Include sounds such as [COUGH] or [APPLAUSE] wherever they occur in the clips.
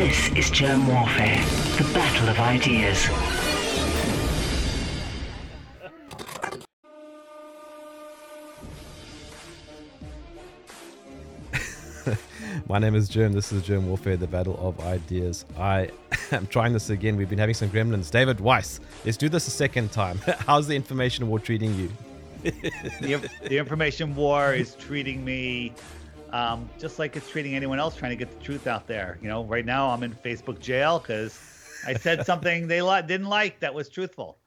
This is Germ Warfare, the battle of ideas. [LAUGHS] My name is Germ. This is Germ Warfare, the battle of ideas. I [LAUGHS] am trying this again. We've been having some gremlins. David Weiss, let's do this a second time. [LAUGHS] How's the information war treating you? the, the information war is treating me um, just like it's treating anyone else trying to get the truth out there. You know, right now I'm in Facebook jail because I said [LAUGHS] something they li- didn't like that was truthful.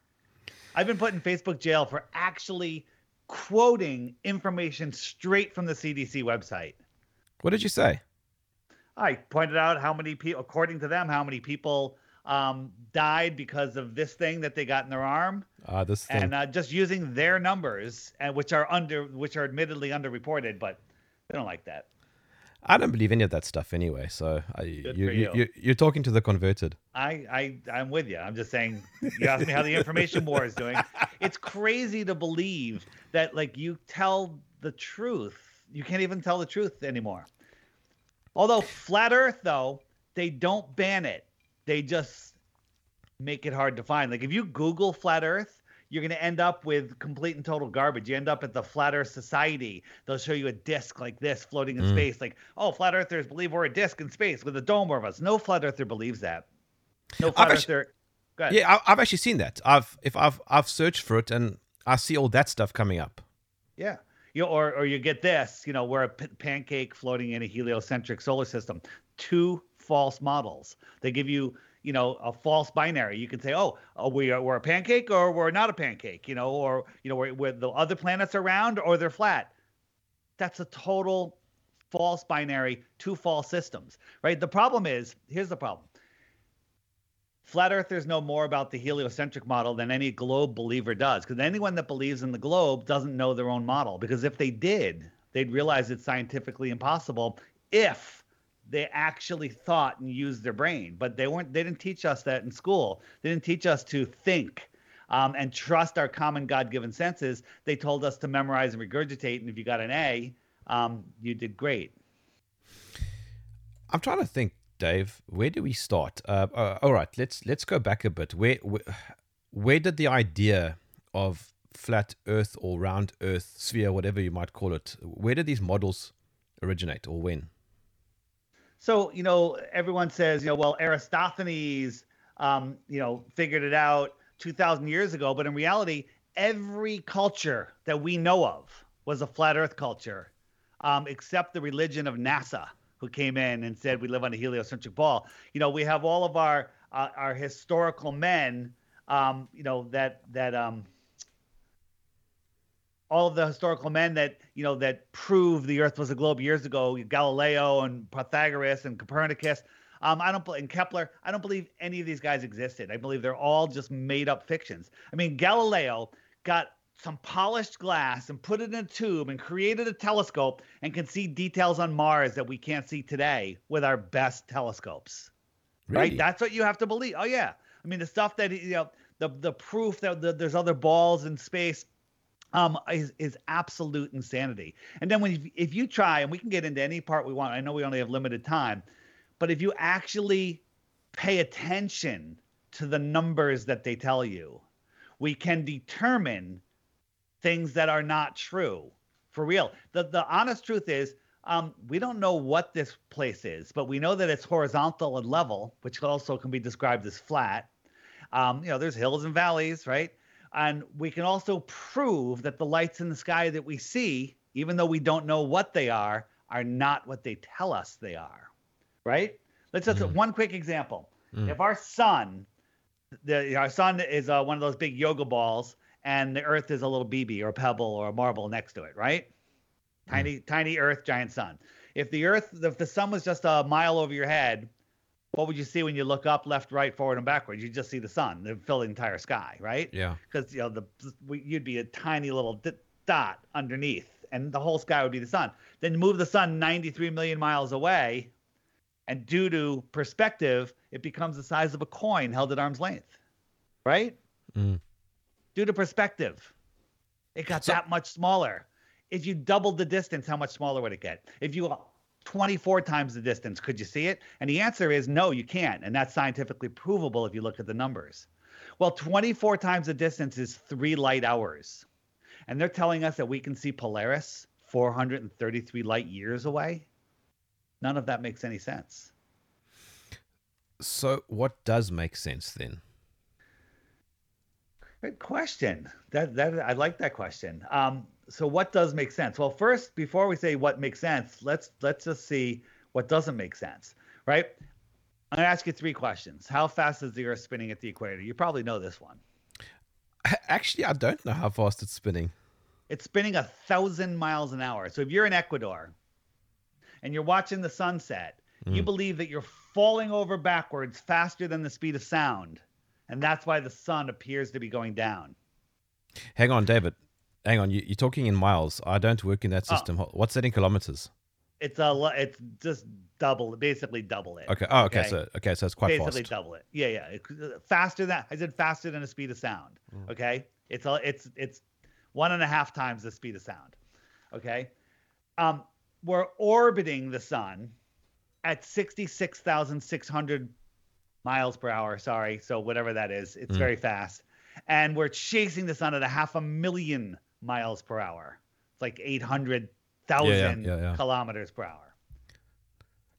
I've been put in Facebook jail for actually quoting information straight from the CDC website. What did you say? I pointed out how many people, according to them, how many people um, died because of this thing that they got in their arm. Uh, this thing. and uh, just using their numbers, and which are under, which are admittedly underreported, but they don't like that. I don't believe any of that stuff anyway. So I, you, you, you. you. you're talking to the converted. I, I, I'm with you. I'm just saying. You asked me how the information war is doing. It's crazy to believe that like you tell the truth. You can't even tell the truth anymore. Although flat Earth, though, they don't ban it. They just make it hard to find. Like if you Google flat Earth, you're going to end up with complete and total garbage. You end up at the Flat Earth Society. They'll show you a disc like this floating in mm. space. Like, oh, flat earthers believe we're a disc in space with a dome over us. No flat earther believes that. No flat actually- earther. Go ahead. Yeah, I've actually seen that. I've if I've I've searched for it and I see all that stuff coming up. Yeah. You or or you get this, you know, we're a p- pancake floating in a heliocentric solar system. Two false models. They give you, you know, a false binary. You can say, oh, oh we are we're a pancake or we're not a pancake, you know, or you know, where the other planets are round or they're flat. That's a total false binary, two false systems, right? The problem is, here's the problem. Flat earthers know more about the heliocentric model than any globe believer does, because anyone that believes in the globe doesn't know their own model. Because if they did, they'd realize it's scientifically impossible if they actually thought and used their brain. But they weren't. They didn't teach us that in school. They didn't teach us to think um, and trust our common God-given senses. They told us to memorize and regurgitate, and if you got an A, um, you did great. I'm trying to think, Dave. Where do we start? Uh, uh, all right, let's let's go back a bit. Where, where where did the idea of flat Earth or round Earth, sphere, whatever you might call it, where did these models originate or when? So, you know, everyone says, you know, well, Aristophanes, um, you know, figured it out 2,000 years ago. But in reality, every culture that we know of was a flat earth culture, um, except the religion of NASA, who came in and said we live on a heliocentric ball. You know, we have all of our uh, our historical men, um, you know, that that um, all of the historical men that you know that proved the Earth was a globe years ago, Galileo and Pythagoras and Copernicus. Um, I don't and Kepler. I don't believe any of these guys existed. I believe they're all just made up fictions. I mean, Galileo got some polished glass and put it in a tube and created a telescope and can see details on Mars that we can't see today with our best telescopes. Really? Right? That's what you have to believe. Oh yeah. I mean, the stuff that you know, the the proof that the, there's other balls in space um, is, is absolute insanity. And then when you, if you try, and we can get into any part we want, I know we only have limited time, but if you actually pay attention to the numbers that they tell you, we can determine things that are not true for real. The the honest truth is. Um, we don't know what this place is, but we know that it's horizontal and level, which also can be described as flat. Um, you know, there's hills and valleys, right? And we can also prove that the lights in the sky that we see, even though we don't know what they are, are not what they tell us they are. Right? Let's just mm. one quick example. Mm. If our sun, the our sun is uh, one of those big yoga balls, and the Earth is a little BB or a pebble or a marble next to it, right? Mm. Tiny, tiny Earth, giant sun. If the Earth, if the sun was just a mile over your head, what would you see when you look up, left, right, forward, and backwards? You just see the sun. It fill the entire sky, right? Yeah. Because you know the we- you'd be a tiny little d- dot underneath, and the whole sky would be the sun. Then move the sun 93 million miles away, and due to perspective, it becomes the size of a coin held at arm's length, right? Mm. Due to perspective, it got So- that much smaller. If you doubled the distance, how much smaller would it get? If you 24 times the distance. Could you see it? And the answer is no, you can't. And that's scientifically provable if you look at the numbers. Well, 24 times the distance is three light hours. And they're telling us that we can see Polaris 433 light years away. None of that makes any sense. So, what does make sense then? Good question. That that I like that question. Um, so what does make sense? Well, first, before we say what makes sense, let's let's just see what doesn't make sense, right? I'm gonna ask you three questions. How fast is the Earth spinning at the equator? You probably know this one. Actually, I don't know how fast it's spinning. It's spinning a thousand miles an hour. So if you're in Ecuador and you're watching the sunset, mm. you believe that you're falling over backwards faster than the speed of sound, and that's why the sun appears to be going down. Hang on, David. Hang on. You, are talking in miles. I don't work in that oh. system. Oh. What's that in kilometers? It's a. It's just double. Basically double it. Okay. Oh, okay. okay? So okay. So it's quite fast. basically fast. double it. Yeah, yeah. faster than I said. Faster than the speed of sound. Mm. Okay. It's a. It's it's one and a half times the speed of sound. Okay. Um, we're orbiting the sun at 66,600 miles per hour. Sorry. So whatever that is, it's mm. very fast. And we're chasing the sun at a half a million miles per hour. It's like 800,000 yeah, yeah, yeah, kilometers per hour.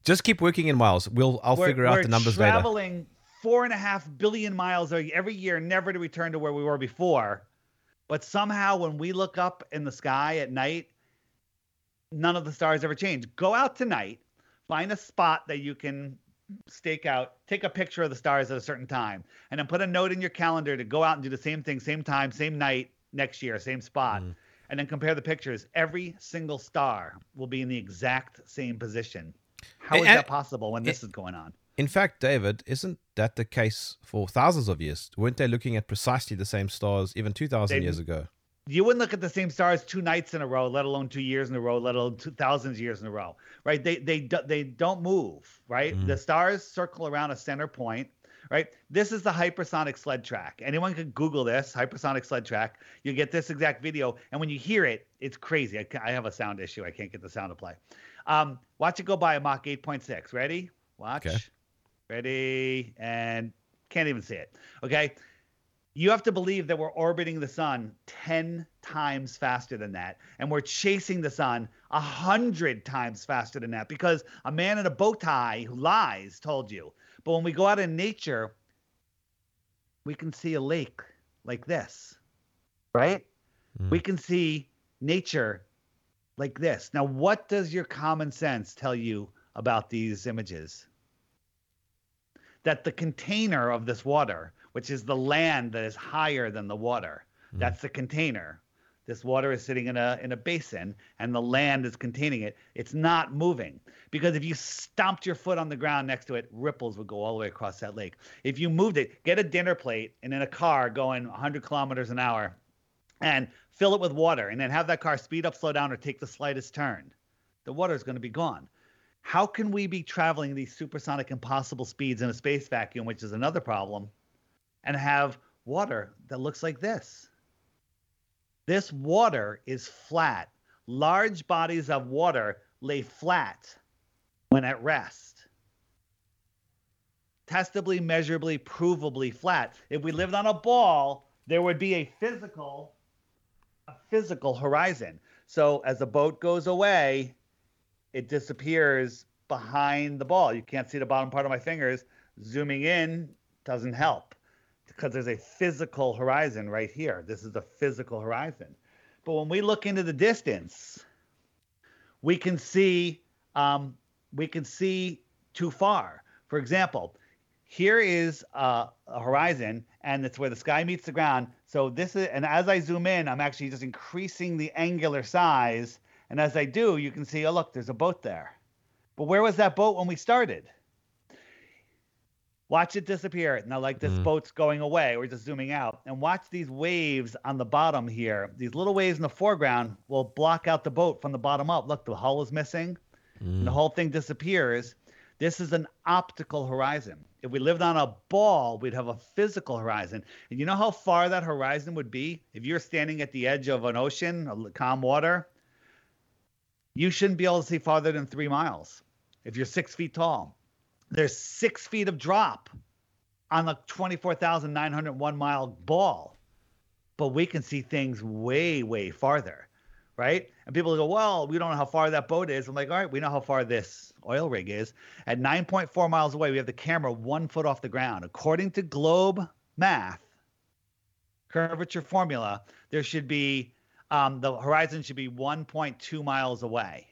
Just keep working in miles. We'll I'll we're, figure out the numbers later. We're traveling four and a half billion miles every year, never to return to where we were before. But somehow, when we look up in the sky at night, none of the stars ever change. Go out tonight, find a spot that you can stake out, take a picture of the stars at a certain time, and then put a note in your calendar to go out and do the same thing, same time, same night next year, same spot. Mm. And then compare the pictures. Every single star will be in the exact same position. How is that possible when this is going on? In fact, David, isn't that the case for thousands of years? Weren't they looking at precisely the same stars even 2,000 years ago? You wouldn't look at the same stars two nights in a row, let alone two years in a row, let alone two thousands years in a row, right? They they they don't move, right? Mm-hmm. The stars circle around a center point, right? This is the hypersonic sled track. Anyone can Google this hypersonic sled track. You get this exact video, and when you hear it, it's crazy. I, I have a sound issue. I can't get the sound to play. Um, watch it go by a Mach 8.6. Ready? Watch. Okay. Ready and can't even see it. Okay you have to believe that we're orbiting the sun 10 times faster than that and we're chasing the sun 100 times faster than that because a man in a bow tie who lies told you. But when we go out in nature we can see a lake like this. Right? Mm. we can see nature like this. Now what does your common sense tell you about these images? That the container of this water which is the land that is higher than the water. Mm. That's the container. This water is sitting in a in a basin and the land is containing it. It's not moving because if you stomped your foot on the ground next to it, ripples would go all the way across that lake. If you moved it, get a dinner plate and in a car going 100 kilometers an hour and fill it with water and then have that car speed up, slow down, or take the slightest turn, the water is going to be gone. How can we be traveling these supersonic impossible speeds in a space vacuum, which is another problem? And have water that looks like this. This water is flat. Large bodies of water lay flat when at rest. Testably, measurably, provably flat. If we lived on a ball, there would be a physical a physical horizon. So as the boat goes away, it disappears behind the ball. You can't see the bottom part of my fingers. Zooming in doesn't help because there's a physical horizon right here. This is the physical horizon. But when we look into the distance, we can see um, we can see too far. For example, here is a, a horizon, and it's where the sky meets the ground. So this is, and as I zoom in, I'm actually just increasing the angular size. And as I do, you can see, oh look, there's a boat there. But where was that boat when we started? Watch it disappear. Now, like this mm. boat's going away, we're just zooming out. And watch these waves on the bottom here. These little waves in the foreground will block out the boat from the bottom up. Look, the hull is missing. Mm. And the whole thing disappears. This is an optical horizon. If we lived on a ball, we'd have a physical horizon. And you know how far that horizon would be? If you're standing at the edge of an ocean, calm water, you shouldn't be able to see farther than three miles if you're six feet tall. There's six feet of drop on the 24,901 mile ball, but we can see things way, way farther, right? And people go, well, we don't know how far that boat is. I'm like, all right, we know how far this oil rig is. At 9.4 miles away, we have the camera one foot off the ground. According to Globe math, curvature formula, there should be um, the horizon should be 1.2 miles away,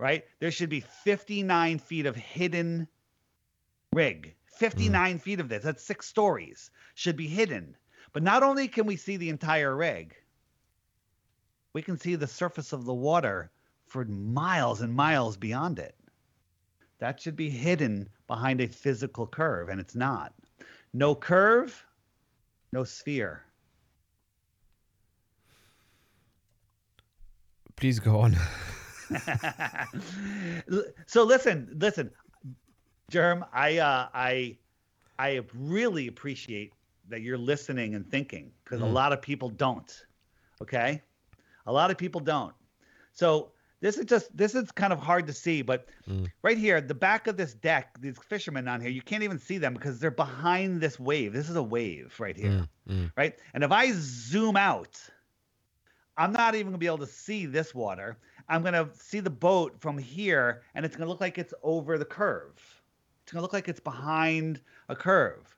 right? There should be 59 feet of hidden rig. 59 mm. feet of this. That's six stories. Should be hidden. But not only can we see the entire rig, we can see the surface of the water for miles and miles beyond it. That should be hidden behind a physical curve, and it's not. No curve, no sphere. Please go on. [LAUGHS] [LAUGHS] so listen, listen, Germ, I uh, I I really appreciate that you're listening and thinking because mm. a lot of people don't. Okay, a lot of people don't. So this is just this is kind of hard to see, but mm. right here, the back of this deck, these fishermen on here, you can't even see them because they're behind this wave. This is a wave right here, mm. Mm. right? And if I zoom out, I'm not even gonna be able to see this water. I'm gonna see the boat from here, and it's gonna look like it's over the curve. It's gonna look like it's behind a curve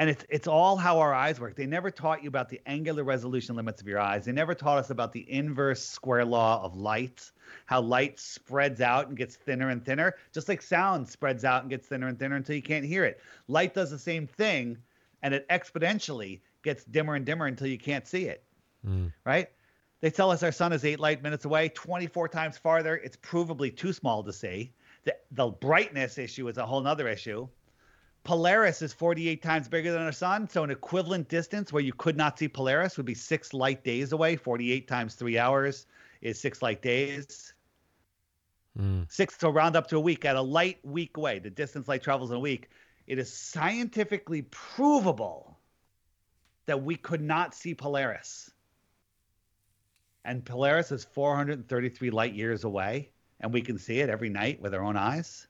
and it's it's all how our eyes work. They never taught you about the angular resolution limits of your eyes. They never taught us about the inverse square law of light, how light spreads out and gets thinner and thinner, just like sound spreads out and gets thinner and thinner until you can't hear it. Light does the same thing, and it exponentially gets dimmer and dimmer until you can't see it. Mm. Right? They tell us our sun is eight light minutes away, 24 times farther. It's provably too small to see. The, the brightness issue is a whole other issue Polaris is 48 times bigger than our sun. So an equivalent distance where you could not see Polaris would be six light days away. 48 times three hours is six light days. Mm. Six to round up to a week at a light week away. The distance light travels in a week. It is scientifically provable that we could not see Polaris. And Polaris is 433 light years away, and we can see it every night with our own eyes.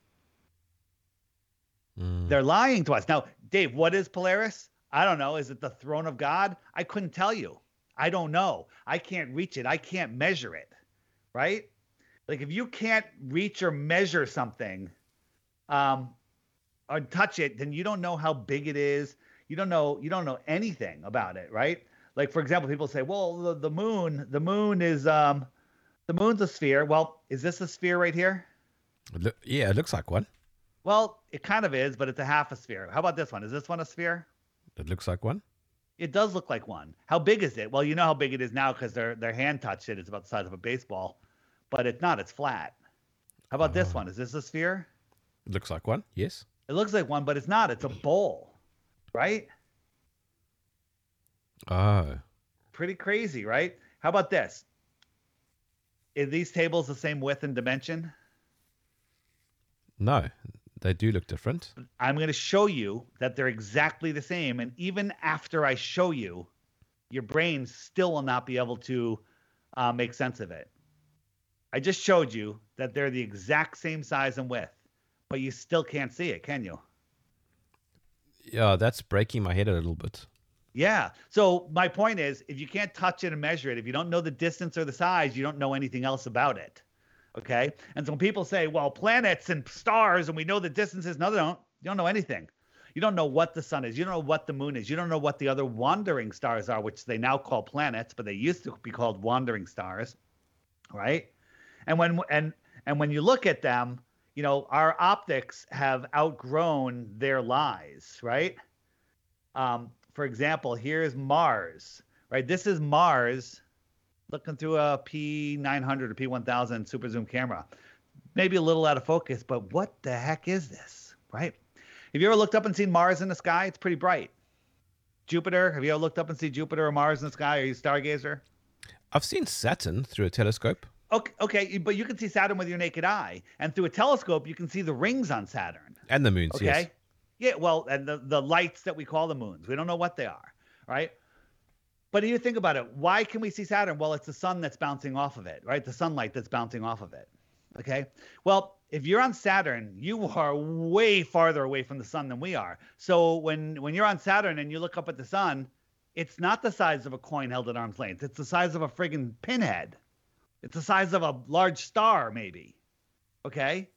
Mm. They're lying to us. Now, Dave, what is Polaris? I don't know. Is it the throne of God? I couldn't tell you. I don't know. I can't reach it. I can't measure it. Right? Like if you can't reach or measure something um, or touch it, then you don't know how big it is. You don't know you don't know anything about it, right? Like for example, people say, "Well, the, the moon, the moon is um the moon's a sphere." Well, is this a sphere right here? Yeah, it looks like one. Well, it kind of is, but it's a half a sphere. How about this one? Is this one a sphere? It looks like one. It does look like one. How big is it? Well, you know how big it is now because their their hand touched it. It's about the size of a baseball, but it's not. It's flat. How about this oh. one? Is this a sphere? It looks like one. Yes. It looks like one, but it's not. It's a bowl, right? Oh. Pretty crazy, right? How about this? Are these tables the same width and dimension? No, they do look different. I'm going to show you that they're exactly the same. And even after I show you, your brain still will not be able to uh, make sense of it. I just showed you that they're the exact same size and width, but you still can't see it, can you? Yeah, that's breaking my head a little bit. Yeah. So my point is, if you can't touch it and measure it, if you don't know the distance or the size, you don't know anything else about it. Okay. And so when people say, well, planets and stars and we know the distances, no, they don't. You don't know anything. You don't know what the sun is. You don't know what the moon is. You don't know what the other wandering stars are, which they now call planets, but they used to be called wandering stars. Right. And when and and when you look at them, you know, our optics have outgrown their lies, right? Um, for example, here's Mars, right? This is Mars looking through a P900 or P1000 super zoom camera. Maybe a little out of focus, but what the heck is this, right? Have you ever looked up and seen Mars in the sky? It's pretty bright. Jupiter, have you ever looked up and seen Jupiter or Mars in the sky? Are you a stargazer? I've seen Saturn through a telescope. Okay, okay, but you can see Saturn with your naked eye, and through a telescope you can see the rings on Saturn and the moons. Okay, yes. Yeah, well, and the the lights that we call the moons. We don't know what they are, right? But if you think about it, why can we see Saturn? Well, it's the sun that's bouncing off of it, right? The sunlight that's bouncing off of it. Okay. Well, if you're on Saturn, you are way farther away from the sun than we are. So when when you're on Saturn and you look up at the sun, it's not the size of a coin held at arm's length. It's the size of a friggin' pinhead. It's the size of a large star, maybe. Okay?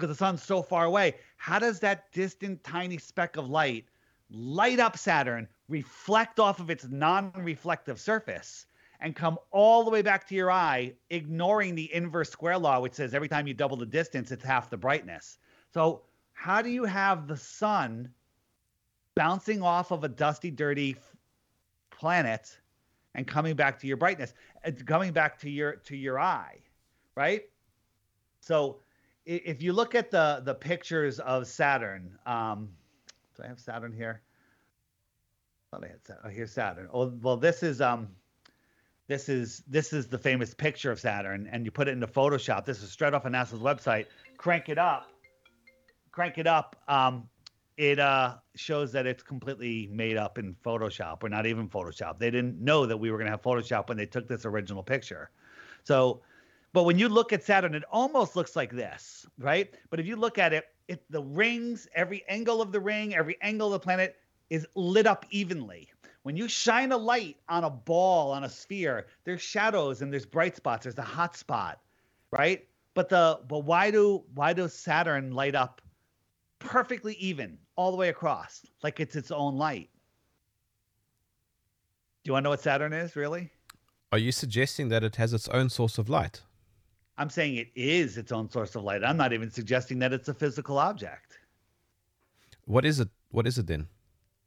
Because the sun's so far away. How does that distant tiny speck of light light up Saturn, reflect off of its non reflective surface, and come all the way back to your eye, ignoring the inverse square law, which says every time you double the distance, it's half the brightness. So, how do you have the sun bouncing off of a dusty, dirty planet and coming back to your brightness? It's coming back to your to your eye, right? So, if you look at the the pictures of Saturn, um, do I have Saturn here? thought I had Saturn. Oh, here's Saturn. Oh, well, this is um, this is this is the famous picture of Saturn, and you put it into Photoshop. This is straight off of NASA's website. Crank it up, crank it up. Um, it uh shows that it's completely made up in Photoshop, or not even Photoshop. They didn't know that we were gonna have Photoshop when they took this original picture. So, but when you look at Saturn, it almost looks like this, right? But if you look at it, it the rings, every angle of the ring, every angle of the planet is lit up evenly. When you shine a light on a ball, on a sphere, there's shadows and there's bright spots. There's a hot spot, right? But the but why do why does Saturn light up perfectly even all the way across, like it's its own light? Do you want to know what Saturn is, really? Are you suggesting that it has its own source of light? I'm saying it is its own source of light. I'm not even suggesting that it's a physical object. What is it? What is it then?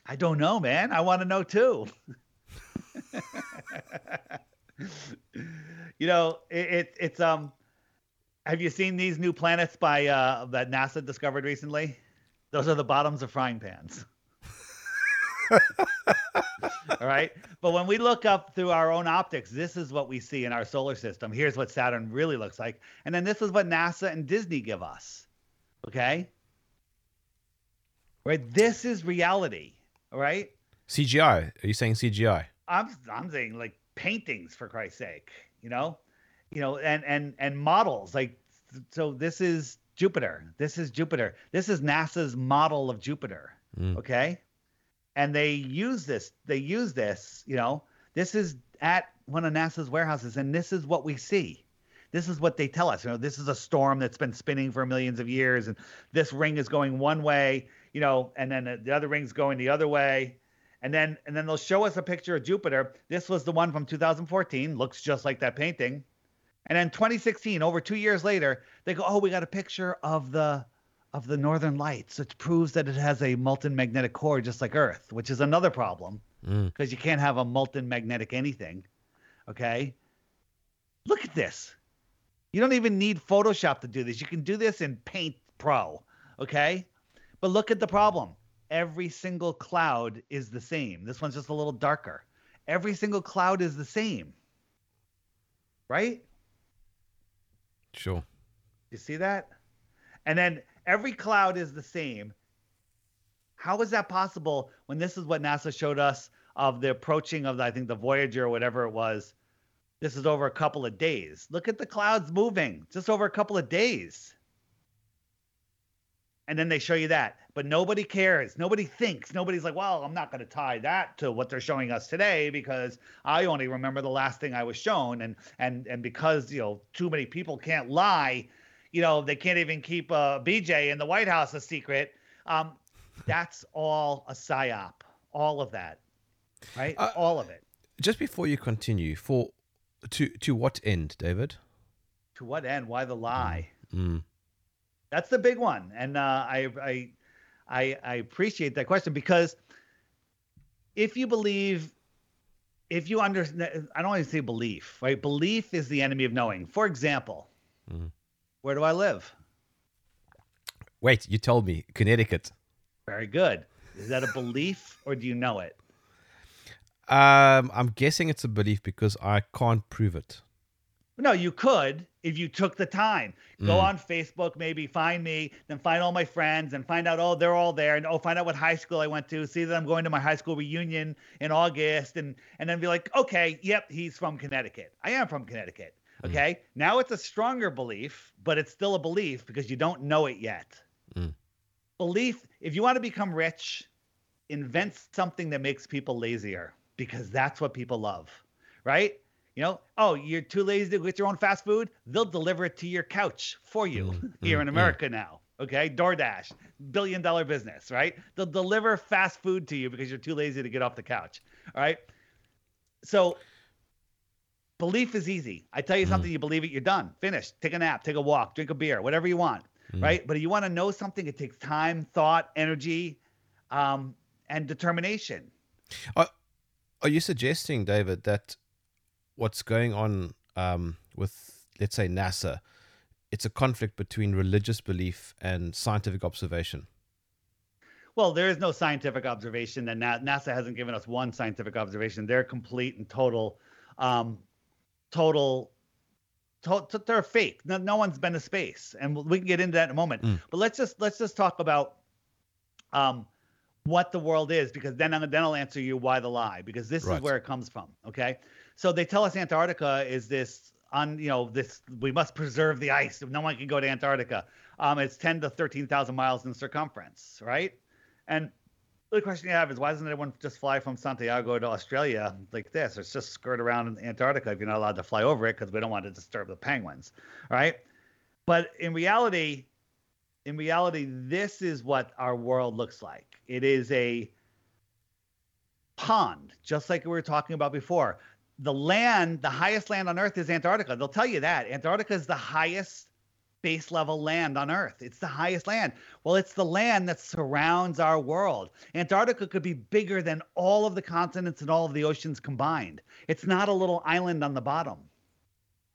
I don't know, man. I want to know too. [LAUGHS] you know, it, it, it's um. Have you seen these new planets by uh, that NASA discovered recently? Those are the bottoms of frying pans. [LAUGHS] All right. But when we look up through our own optics, this is what we see in our solar system. Here's what Saturn really looks like. And then this is what NASA and Disney give us. Okay. Right. This is reality. All right. CGI. Are you saying CGI? I'm I'm saying like paintings for Christ's sake, you know, you know, and and and models like so. This is Jupiter. This is Jupiter. This is NASA's model of Jupiter. Mm. Okay, and they use this. They use this. You know, this is at one of NASA's warehouses, and this is what we see. This is what they tell us. You know, this is a storm that's been spinning for millions of years, and this ring is going one way, you know, and then the other ring's going the other way. And then and then they'll show us a picture of Jupiter. This was the one from 2014, looks just like that painting. And then 2016, over two years later, they go, "Oh, we got a picture of the of the northern lights. It proves that it has a molten magnetic core, just like Earth, which is another problem because mm. you can't have a molten magnetic anything. Okay, look at this. You don't even need Photoshop to do this. You can do this in Paint Pro. Okay, but look at the problem. Every single cloud is the same. This one's just a little darker. Every single cloud is the same. Right? Sure. You see that? And then every cloud is the same. How is that possible when this is what NASA showed us of the approaching of, I think, the Voyager or whatever it was? This is over a couple of days. Look at the clouds moving just over a couple of days and then they show you that but nobody cares nobody thinks nobody's like well i'm not going to tie that to what they're showing us today because i only remember the last thing i was shown and and and because you know too many people can't lie you know they can't even keep uh, bj in the white house a secret um, that's all a psyop all of that right uh, all of it just before you continue for to to what end david to what end why the lie mm. Mm. That's the big one, and uh, I, I, I I appreciate that question because if you believe, if you understand, I don't want to say belief, right? Belief is the enemy of knowing. For example, mm-hmm. Where do I live? Wait, you told me Connecticut. Very good. Is that a belief or do you know it? Um, I'm guessing it's a belief because I can't prove it. No, you could if you took the time. Go Mm. on Facebook, maybe find me, then find all my friends and find out, oh, they're all there. And oh, find out what high school I went to. See that I'm going to my high school reunion in August. And and then be like, okay, yep, he's from Connecticut. I am from Connecticut. Okay. Now it's a stronger belief, but it's still a belief because you don't know it yet. Mm. Belief, if you want to become rich, invent something that makes people lazier because that's what people love. Right? You know, oh, you're too lazy to get your own fast food? They'll deliver it to your couch for you Mm, [LAUGHS] here mm, in mm. America now. Okay. DoorDash, billion dollar business, right? They'll deliver fast food to you because you're too lazy to get off the couch. All right. So belief is easy. I tell you Mm. something, you believe it, you're done. Finished. Take a nap, take a walk, drink a beer, whatever you want. Mm. Right. But if you want to know something, it takes time, thought, energy, um, and determination. Are you suggesting, David, that what's going on um, with, let's say, NASA, it's a conflict between religious belief and scientific observation? Well, there is no scientific observation, and NASA hasn't given us one scientific observation. They're complete and total, um, total, to- they're fake. No, no one's been to space, and we can get into that in a moment. Mm. But let's just let's just talk about um, what the world is, because then then I'll answer you why the lie, because this Right. is where it comes from. Okay, so they tell us Antarctica is this on you know this we must preserve the ice. No one can go to Antarctica. Um, it's ten to thirteen thousand miles in circumference, right? And the question you have is why doesn't everyone just fly from Santiago to Australia like this? Or just skirt around Antarctica if you're not allowed to fly over it because we don't want to disturb the penguins, right? But in reality, in reality, this is what our world looks like. It is a pond, just like we were talking about before. The land, the highest land on Earth is Antarctica. They'll tell you that. Antarctica is the highest base level land on Earth. It's the highest land. Well, it's the land that surrounds our world. Antarctica could be bigger than all of the continents and all of the oceans combined. It's not a little island on the bottom,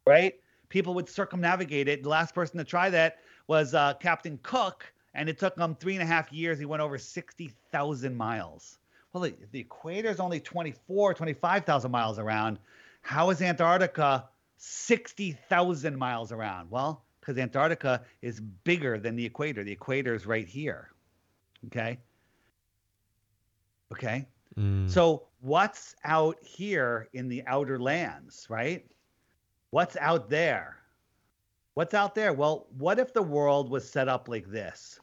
right? People would circumnavigate it. The last person to try that was uh, Captain Cook, and it took him three and a half years. He went over 60,000 miles. Well, the, the equator is only 24, 25,000 miles around. How is Antarctica 60,000 miles around? Well, because Antarctica is bigger than the equator. The equator is right here. Okay. Okay. Mm. So, what's out here in the outer lands, right? What's out there? What's out there? Well, what if the world was set up like this?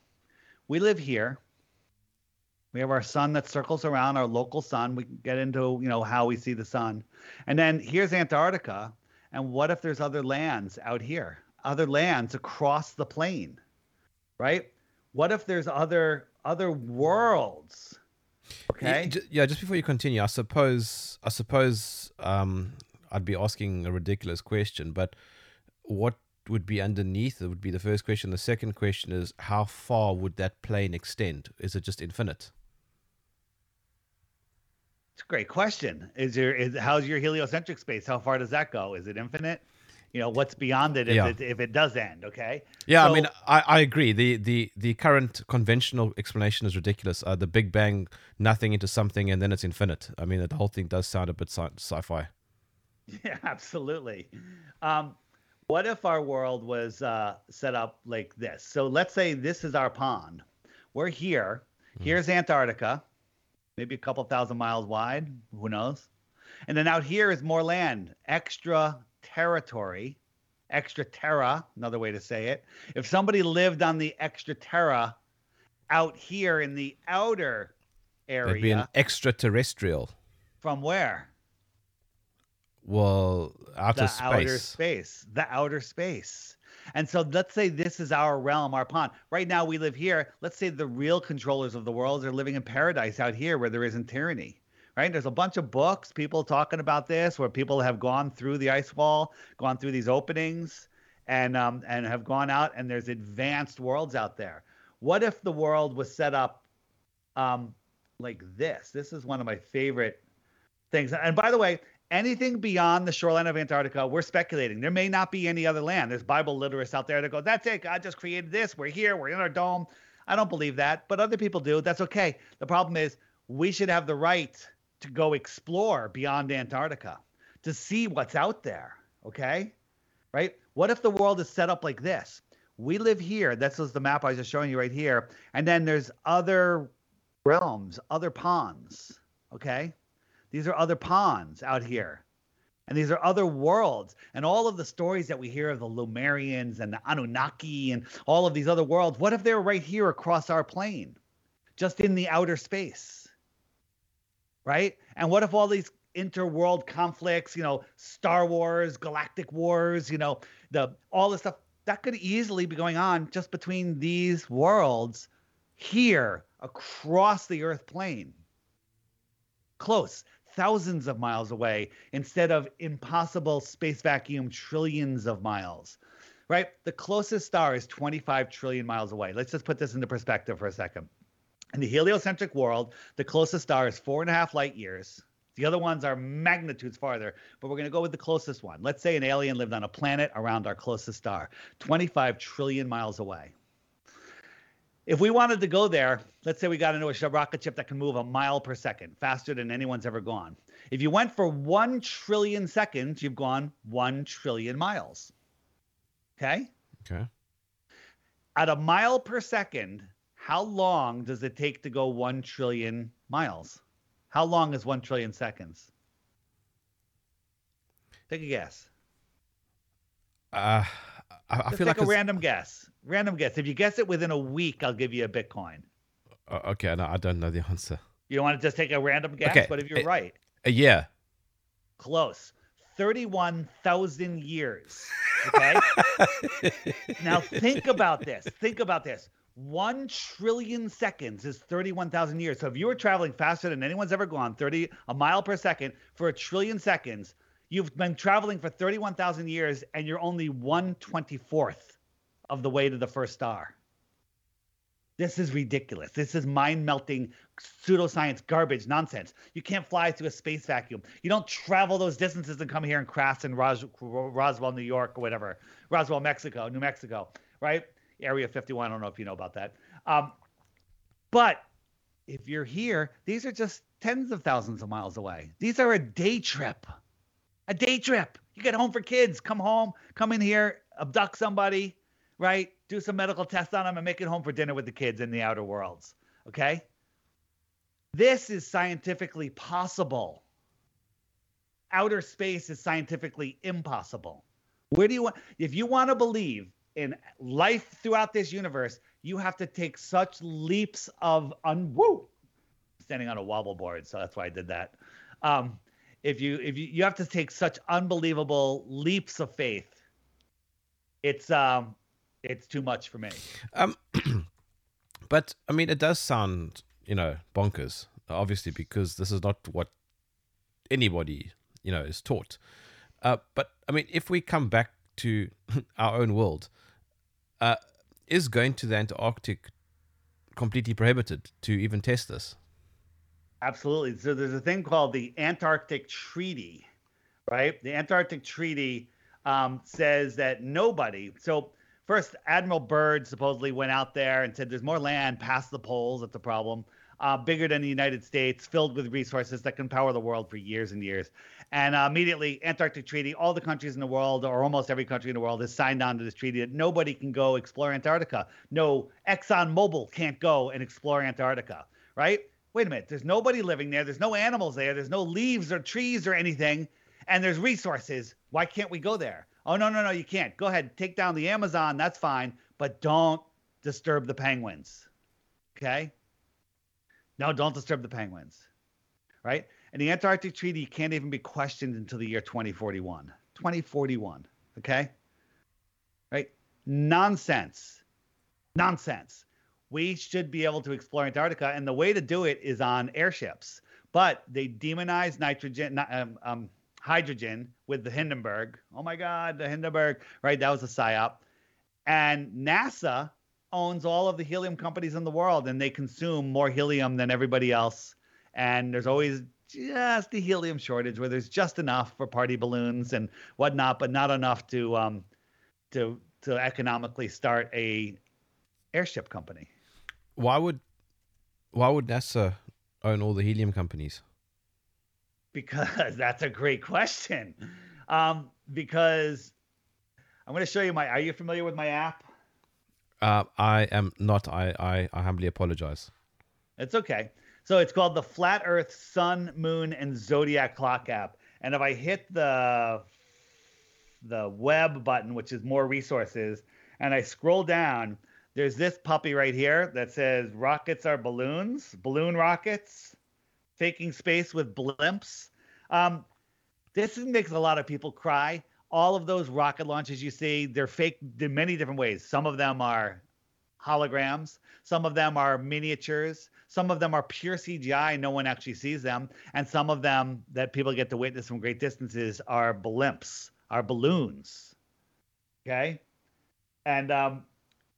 We live here. We have our sun that circles around our local sun. We can get into, you know, how we see the sun. And then here's Antarctica. And what if there's other lands out here? Other lands across the plane, right? What if there's other other worlds? Okay. Yeah, just before you continue, I suppose I suppose um, I'd be asking a ridiculous question, but what would be underneath it would be the first question. The second question is how far would that plane extend? Is it just infinite? It's a great question. Is your is how's your heliocentric space? How far does that go? Is it infinite? You know, what's beyond it if Yeah. it if it does end? Okay. Yeah, So- I mean, I, I agree. The, the the current conventional explanation is ridiculous. Uh, the Big Bang, nothing into something, and then it's infinite. I mean, the whole thing does sound a bit sci- sci-fi. [LAUGHS] Yeah, absolutely. Um, what if our world was uh, set up like this? So let's say this is our pond. We're here. Here's Antarctica, maybe a couple thousand miles wide. Who knows? And then out here is more land, extra territory, extra terra, another way to say it. If somebody lived on the extra terra out here in the outer area. It'd be an extraterrestrial. from where? Well, outer the space. outer space, the outer space. And so let's say this is our realm, our pond. Right now we live here. Let's say the real controllers of the world are living in paradise out here where there isn't tyranny. Right? There's a bunch of books, people talking about this, where people have gone through the ice wall, gone through these openings, and um, and have gone out, and there's advanced worlds out there. What if the world was set up um, like this? This is one of my favorite things. And by the way, anything beyond the shoreline of Antarctica, we're speculating. There may not be any other land. There's Bible literates out there that go, that's it. God just created this. We're here. We're in our dome. I don't believe that, but other people do. That's okay. The problem is we should have the right to go explore beyond Antarctica to see what's out there. Okay. right? What if the world is set up like this? We live here. This is the map I was just showing you right here. And then there's other realms, other ponds. Okay. These are other ponds out here. And these are other worlds. And all of the stories that we hear of the Lemurians and the Anunnaki and all of these other worlds, what if they're right here across our plane, just in the outer space? Right? And what if all these interworld conflicts, you know, Star Wars, Galactic Wars, you know, the all this stuff that could easily be going on just between these worlds here across the earth plane. Close, thousands of miles away instead of impossible space vacuum trillions of miles. Right? The closest star is 25 trillion miles away. Let's just put this into perspective for a second. In the heliocentric world, the closest star is four and a half light years. The other ones are magnitudes farther, but we're going to go with the closest one. Let's say an alien lived on a planet around our closest star, 25 trillion miles away. If we wanted to go there, let's say we got into a rocket ship that can move a mile per second, faster than anyone's ever gone. If you went for 1 trillion seconds, you've gone 1 trillion miles. Okay? Okay. At a mile per second, how long does it take to go 1 trillion miles? How long is 1 trillion seconds? Take a guess. Uh, I, I Just feel take like a it's, random guess. Random guess. If you guess it within a week, I'll give you a Bitcoin. uh, okay. No, I don't know the answer. You don't want to just take a random guess, Okay, but if you're it- right, A year. close. 31,000 years. Okay. [LAUGHS] now think about this. Think about this. One trillion seconds is 31,000 years. So if you were traveling faster than anyone's ever gone, 30 a mile per second for a trillion seconds, you've been traveling for 31,000 years and you're only 124th of the way to the first star. This is ridiculous. This is mind melting pseudoscience garbage nonsense. You can't fly through a space vacuum. You don't travel those distances and come here and crash in Ros- Roswell, New York, or whatever. Roswell, Mexico, New Mexico, right? Area 51. I don't know if you know about that. Um, but if you're here, these are just tens of thousands of miles away. These are a day trip. A day trip. You get home for kids, come home, come in here, abduct somebody, right? Do some medical tests on them and make it home for dinner with the kids in the outer worlds. Okay? This is scientifically possible. Outer space is scientifically impossible. Where do you want if you want to believe in life throughout this universe, you have to take such leaps of un woo standing on a wobble board, so that's why I did that. Um, if you if you, you have to take such unbelievable leaps of faith, it's um it's too much for me. Um, [CLEARS THROAT] but I mean, it does sound, you know, bonkers. Obviously, because this is not what anybody, you know, is taught. Uh, but I mean, if we come back to [LAUGHS] our own world, uh, is going to the Antarctic completely prohibited to even test this? Absolutely. So there's a thing called the Antarctic Treaty, right? The Antarctic Treaty um, says that nobody. So first, Admiral Byrd supposedly went out there and said there's more land past the poles. That's a problem. Uh, bigger than the United States, filled with resources that can power the world for years and years. And uh, immediately, Antarctic Treaty, all the countries in the world, or almost every country in the world, has signed on to this treaty that nobody can go explore Antarctica. No, ExxonMobil can't go and explore Antarctica, right? Wait a minute, there's nobody living there. There's no animals there. There's no leaves or trees or anything. And there's resources. Why can't we go there? Oh, no, no, no, you can't. Go ahead, take down the Amazon. That's fine. But don't disturb the penguins. Okay? No, don't disturb the penguins. Right? And the Antarctic Treaty can't even be questioned until the year 2041. 2041. Okay? Right? Nonsense. Nonsense. We should be able to explore Antarctica, and the way to do it is on airships. But they demonize nitrogen, um, um, hydrogen with the Hindenburg. Oh my God, the Hindenburg, right? That was a psyop. And NASA owns all of the helium companies in the world, and they consume more helium than everybody else. And there's always just a helium shortage where there's just enough for party balloons and whatnot, but not enough to um, to to economically start a airship company. Why would why would NASA own all the helium companies? Because [LAUGHS] that's a great question. Um, because I'm going to show you my. Are you familiar with my app? Uh, I am not. I, I, I humbly apologize. It's okay. So it's called the Flat Earth Sun, Moon, and Zodiac Clock app. And if I hit the the web button, which is more resources, and I scroll down, there's this puppy right here that says rockets are balloons, balloon rockets, faking space with blimps. Um, this makes a lot of people cry. All of those rocket launches you see, they're fake in many different ways. Some of them are holograms, some of them are miniatures, some of them are pure CGI, no one actually sees them, and some of them that people get to witness from great distances are blimps, are balloons. Okay, and um,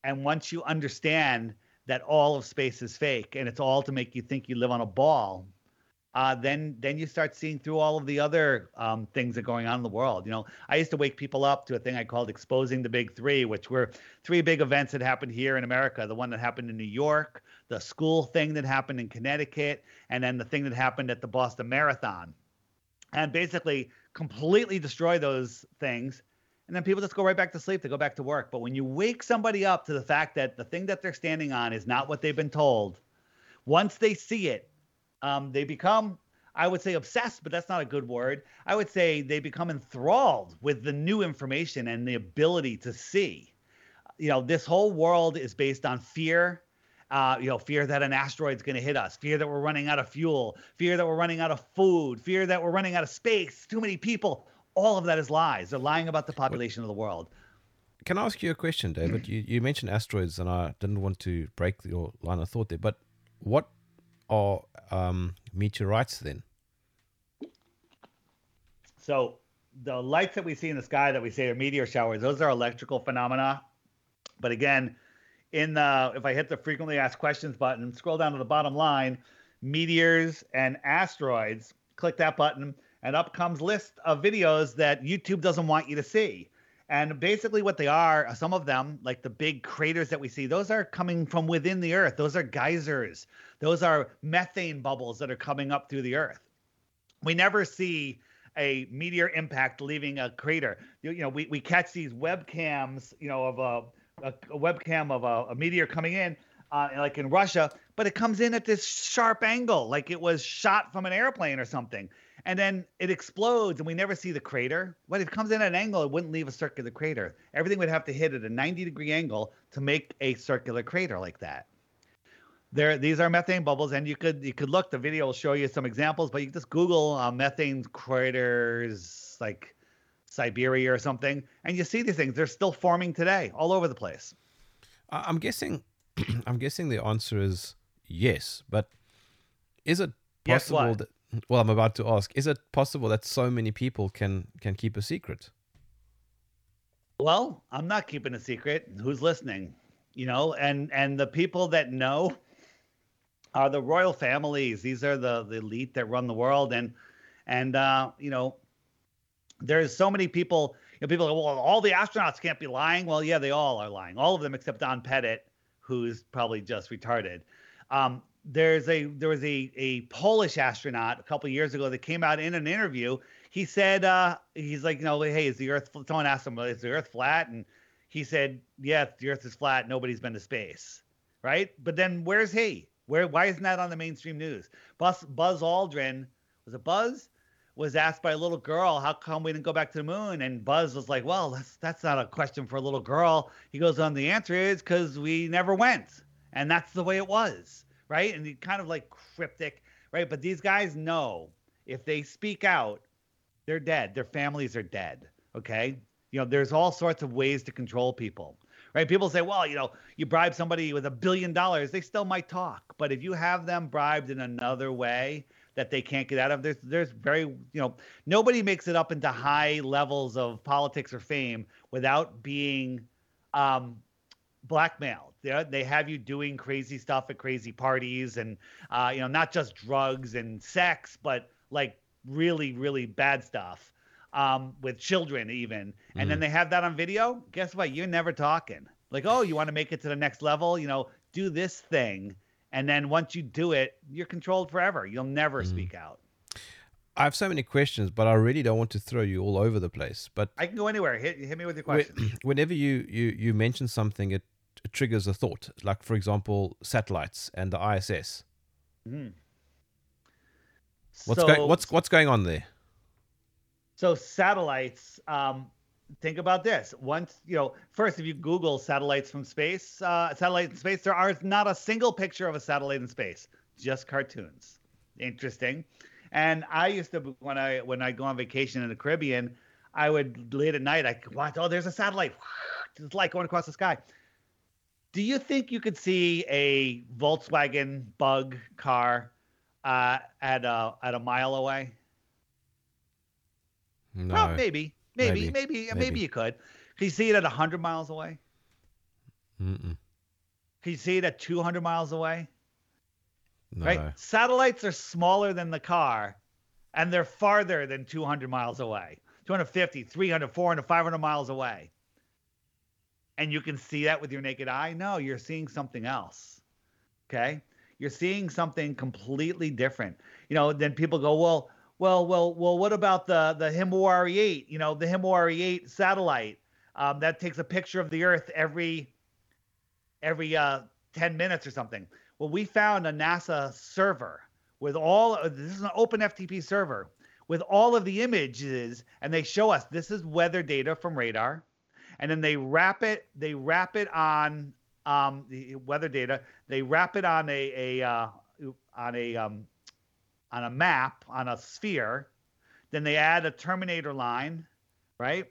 and once you understand that all of space is fake and it's all to make you think you live on a ball, uh, then then you start seeing through all of the other um, things that are going on in the world. You know, I used to wake people up to a thing I called exposing the big three, which were three big events that happened here in America. The one that happened in New York, the school thing that happened in Connecticut, and then the thing that happened at the Boston Marathon, and basically completely destroy those things. And then people just go right back to sleep. They go back to work. But when you wake somebody up to the fact that the thing that they're standing on is not what they've been told, once they see it, um, they become I would say obsessed, but that's not a good word. I would say they become enthralled with the new information and the ability to see. You know, this whole world is based on fear. Uh, you know, fear that an asteroid's going to hit us, fear that we're running out of fuel, fear that we're running out of food, fear that we're running out of space, too many people. All of that is lies. They're lying about the population of the world. Can I ask you a question, David? you, you mentioned asteroids, and I didn't want to break your line of thought there, but what are um, meteorites then? So the lights that we see in the sky that we say are meteor showers, those are electrical phenomena. But again, in the if I hit the frequently asked questions button, scroll down to the bottom line, meteors and asteroids, click that button, and up comes list of videos that YouTube doesn't want you to see. And basically, what they are, some of them, like the big craters that we see, those are coming from within the Earth. Those are geysers. Those are methane bubbles that are coming up through the Earth. We never see a meteor impact leaving a crater. You, you know, we, we catch these webcams, you know, of a, a, a webcam of a, a, meteor coming in, uh, like in Russia, but it comes in at this sharp angle, like it was shot from an airplane or something and then it explodes and we never see the crater. But if it comes in at an angle, it wouldn't leave a circular crater. Everything would have to hit at a 90 degree angle to make a circular crater like that. There, these are methane bubbles, and you could you could look. The video will show you some examples, but you just Google uh, methane craters like Siberia or something, and you see these things. They're still forming today, all over the place. I'm guessing, [CLEARS THROAT] I'm guessing the answer is yes, but is it possible that well, I'm about to ask: Is it possible that so many people can can keep a secret? Well, I'm not keeping a secret. Who's listening? You know, and and the people that know are the royal families. These are the the elite that run the world, and and uh, you know, there's so many people. You know, people go, well, all the astronauts can't be lying. Well, yeah, they all are lying. All of them except Don Pettit, who's probably just retarded. Um, there's a there was a a Polish astronaut a couple years ago that came out in an interview. He said uh, he's like, you know, hey, is the Earth? Someone asked him, is the Earth flat? And he said, yes, the Earth is flat. Nobody's been to space, right? But then where's he? Where? Why isn't that on the mainstream news? Buzz, Buzz Aldrin was a Buzz? Was asked by a little girl, how come we didn't go back to the moon? And Buzz was like, well, that's that's not a question for a little girl. He goes on, the answer is because we never went, and that's the way it was right? And kind of like cryptic, right? But these guys know if they speak out, they're dead. Their families are dead. Okay. You know, there's all sorts of ways to control people, right? People say, well, you know, you bribe somebody with a billion dollars, they still might talk. But if you have them bribed in another way that they can't get out of, there's, there's very, you know, nobody makes it up into high levels of politics or fame without being um, blackmailed. They they have you doing crazy stuff at crazy parties, and uh, you know, not just drugs and sex, but like really, really bad stuff um, with children, even. And mm. then they have that on video. Guess what? You're never talking. Like, oh, you want to make it to the next level? You know, do this thing, and then once you do it, you're controlled forever. You'll never mm. speak out. I have so many questions, but I really don't want to throw you all over the place. But I can go anywhere. Hit, hit me with your whe- question. [CLEARS THROAT] whenever you, you, you mention something, it, it triggers a thought. Like, for example, satellites and the ISS. What's, so, go- what's, what's going on there? so satellites? Um, think about this. Once you know, first, if you Google satellites from space, uh, satellite in space, there are not a single picture of a satellite in space, just cartoons. Interesting. And I used to when I when I go on vacation in the Caribbean, I would late at night I could watch. Oh, there's a satellite. It's like going across the sky. Do you think you could see a Volkswagen Bug car uh, at a at a mile away? No. Well, maybe, maybe, Maybe. maybe, maybe, Maybe. you could. Can you see it at 100 miles away? Mm-mm. Can you see it at 200 miles away? No. Right? Satellites are smaller than the car, and they're farther than 200 miles away 250, 300, 400, 500 miles away. And you can see that with your naked eye? No, you're seeing something else. Okay? You're seeing something completely different. You know, then people go, well, well, well, well, what about the the Himawari 8? You know, the Himawari 8 satellite um, that takes a picture of the Earth every every uh, 10 minutes or something. Well, we found a NASA server with all this is an open FTP server with all of the images, and they show us this is weather data from radar, and then they wrap it they wrap it on um, the weather data. They wrap it on a a uh, on a um, on a map on a sphere. Then they add a terminator line, right?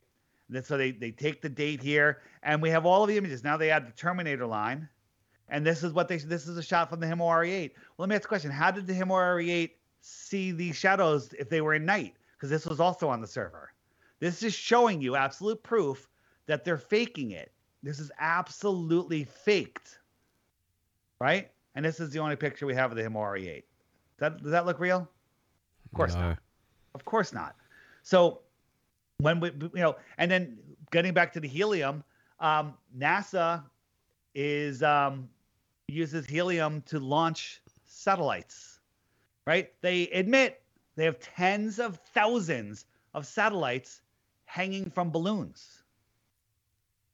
Then so they they take the date here, and we have all of the images. Now they add the terminator line, and this is what they this is a shot from the Himawari 8. Well, let me ask the question: How did the Himawari 8 see these shadows if they were in night? Because this was also on the server. This is showing you absolute proof that they're faking it. This is absolutely faked, right? And this is the only picture we have of the Himawari 8. Does that, does that look real? Of course no. not. Of course not. So when we, you know, and then getting back to the helium, um, NASA is um, uses helium to launch satellites, right? They admit they have tens of thousands of satellites hanging from balloons.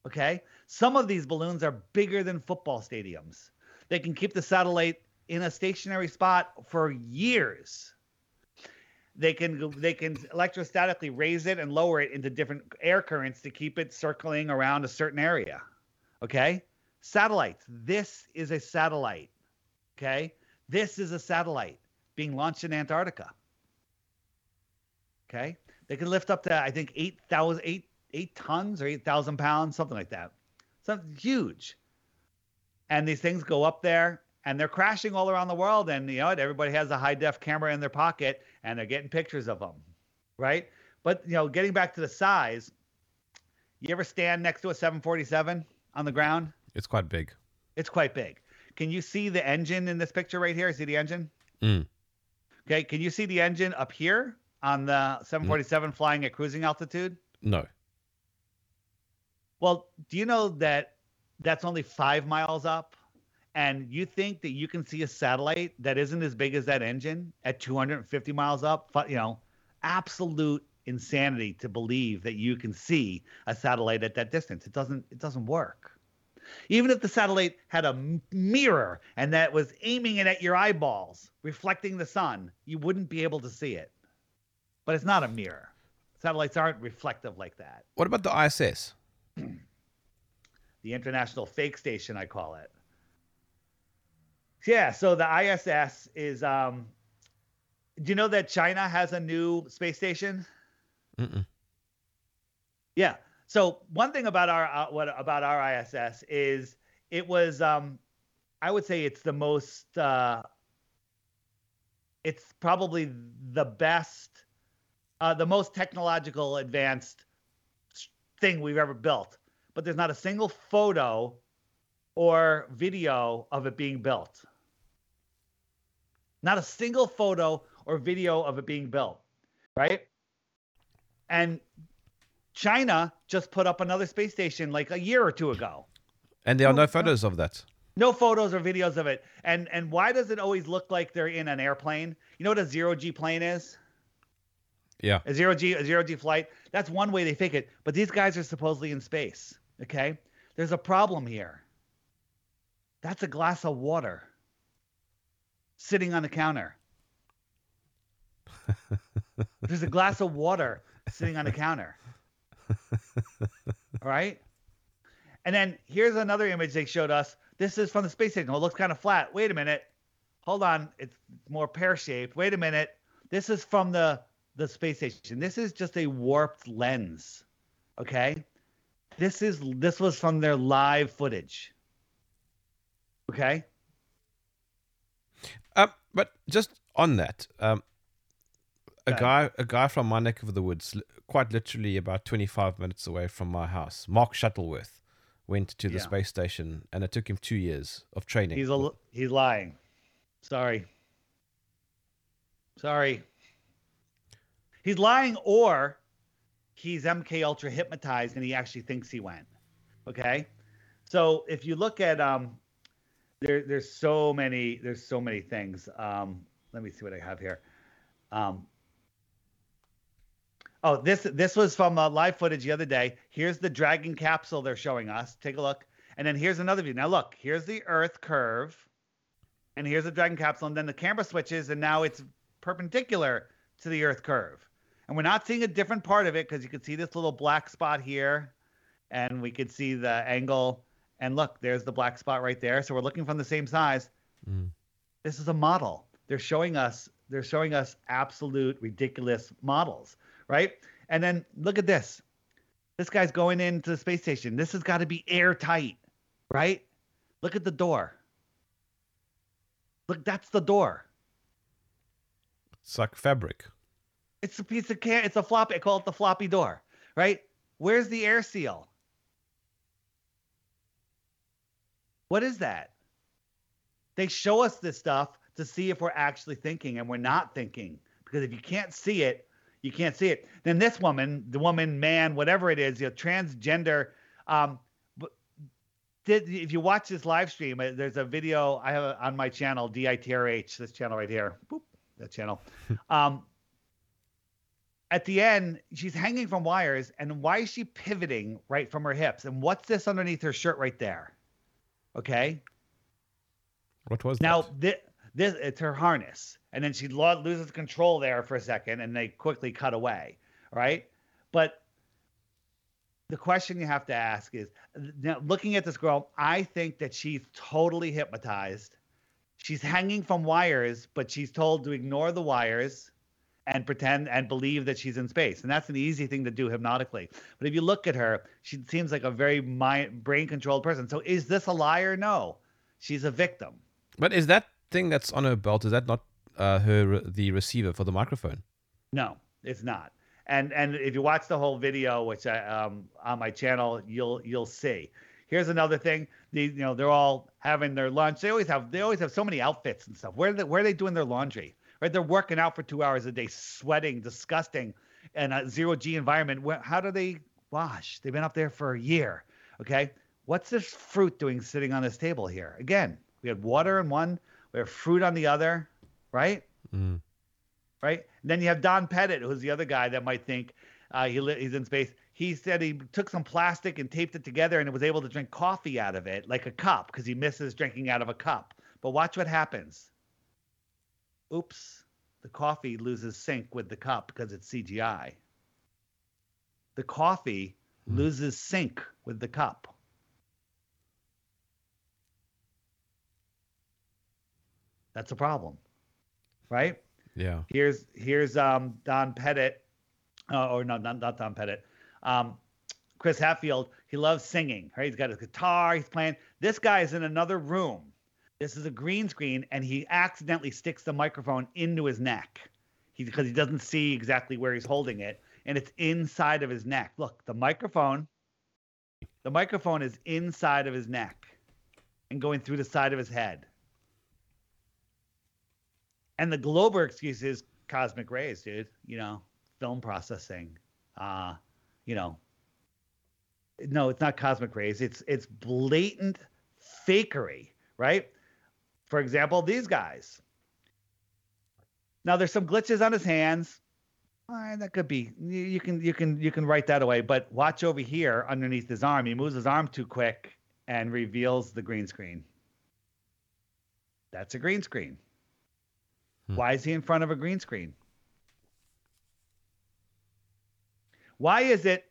Okay, some of these balloons are bigger than football stadiums. They can keep the satellite in a stationary spot for years. They can they can electrostatically raise it and lower it into different air currents to keep it circling around a certain area okay? Satellites. This is a satellite okay? This is a satellite being launched in antarctica okay? They can lift up to i think 8000 8 8 tons or 8000 pounds something like that. Something huge. And these things go up there and they're crashing all around the world and you know what everybody has a high def camera in their pocket and they're getting pictures of them right? But you know getting back to the size you ever stand next to a 747 on the ground? It's quite big. it's quite big. Can you see the engine in this picture right here? See the engine? Mm. okay can you see the engine up here on the 747 flying at cruising altitude? No. Well, do you know that that's only five miles up? And you think that you can see a satellite that isn't as big as that engine at 250 miles up? You know, absolute insanity to believe that you can see a satellite at that distance. It doesn't. It doesn't work. Even if the satellite had a mirror and that was aiming it at your eyeballs, reflecting the sun, you wouldn't be able to see it. But it's not a mirror. Satellites aren't reflective like that. What about the ISS? The International Fake Station, I call it. Yeah, so the ISS is. Um, do you know that China has a new space station? Mm-mm. Yeah. So one thing about our uh, what about our ISS is it was um, I would say it's the most uh, it's probably the best uh, the most technological advanced thing we've ever built. But there's not a single photo or video of it being built. Not a single photo or video of it being built, right? And China just put up another space station like a year or two ago. And there are no photos of that. No photos or videos of it. And and why does it always look like they're in an airplane? You know what a zero G plane is? Yeah. A zero G, a zero G flight. That's one way they fake it. But these guys are supposedly in space. Okay. There's a problem here. That's a glass of water sitting on the counter. [LAUGHS] There's a glass of water sitting on the counter. All right. And then here's another image they showed us. This is from the space station. Well, it looks kind of flat. Wait a minute. Hold on. It's more pear shaped. Wait a minute. This is from the the space station. This is just a warped lens. Okay. This is this was from their live footage. Okay. Um, but just on that, um, a Okay. guy, a guy from my neck of the woods, quite literally about 25 minutes away from my house, Mark Shuttleworth, went to the Yeah. space station, and it took him two years of training. He's a he's lying. Sorry. Sorry. He's lying or he's MK Ultra hypnotized and he actually thinks he went. Okay? So if you look at um there there's so many there's so many things. Um let me see what I have here. Um Oh, this this was from uh, live footage the other day. Here's the Dragon capsule they're showing us. Take a look. And then here's another view. Now look, here's the Earth curve, and here's the Dragon capsule, and then the camera switches, and now it's perpendicular to the Earth curve. And we're not seeing a different part of it because you can see this little black spot here, and we could see the angle. And look, there's the black spot right there. So we're looking from the same size. Mm. This is a model. They're showing us. They're showing us absolute ridiculous models, right? And then look at this. This guy's going into the space station. This has got to be airtight, right? Look at the door. Look, that's the door. It's like fabric. It's a piece of can. It's a floppy. I call it the floppy door, right? Where's the air seal? What is that? They show us this stuff to see if we're actually thinking, and we're not thinking. Because if you can't see it, you can't see it. Then this woman, the woman, man, whatever it is, you know, transgender. Um, did if you watch this live stream, uh, there's a video I have on my channel, DITRH, this channel right here. Boop, that channel. [LAUGHS] um, at the end, she's hanging from wires, and why is she pivoting right from her hips? And what's this underneath her shirt right there? Okay. What was Now that? this, this it's her harness, and then she lo- loses control there for a second, and they quickly cut away. Right, but the question you have to ask is now looking at this girl, I think that she's totally hypnotized. She's hanging from wires, but she's told to ignore the wires and pretend and believe that she's in space. And that's an easy thing to do hypnotically. But if you look at her, she seems like a very mind, brain controlled person. So is this a liar? No. She's a victim. But is that thing that's on her belt? Is that not uh, her the receiver for the microphone? No, it's not. And and if you watch the whole video, which I um on my channel, you'll you'll see. Here's another thing. The you know they're all having their lunch. They always have they always have so many outfits and stuff. Where they, where are they doing their laundry? Right, they're working out for two hours a day, sweating, disgusting, in a zero G environment. How do they wash? They've been up there for a year. Okay, what's this fruit doing sitting on this table here? Again, we had water in one, we have fruit on the other, right? Mm. right? And then you have Don Pettit, who's the other guy that might think uh, he li- he's in space. He said he took some plastic and taped it together and was able to drink coffee out of it, like a cup, because he misses drinking out of a cup. But watch what happens. Oops, the coffee loses sync with the cup because it's CGI. The coffee Hmm. loses sync with the cup. That's a problem, right? Yeah. Here's here's um Don Pettit, uh, or no, not, not Don Pettit. Um, Chris Hadfield. He loves singing. Right? He's got his guitar. He's playing. This guy is in another room. This is a green screen, and he accidentally sticks the microphone into his neck. He because he doesn't see exactly where he's holding it, and it's inside of his neck. Look, the microphone. The microphone is inside of his neck, and going through the side of his head. And the Glober excuse is cosmic rays, dude. You know, film processing. Uh, you know. No, it's not cosmic rays. It's it's blatant fakery, right? For example, these guys. Now there's some glitches on his hands. All right, that could be. You, you can you can you can write that away. But watch over here underneath his arm. He moves his arm too quick and reveals the green screen. That's a green screen. Hmm. Why is he in front of a green screen? Why is it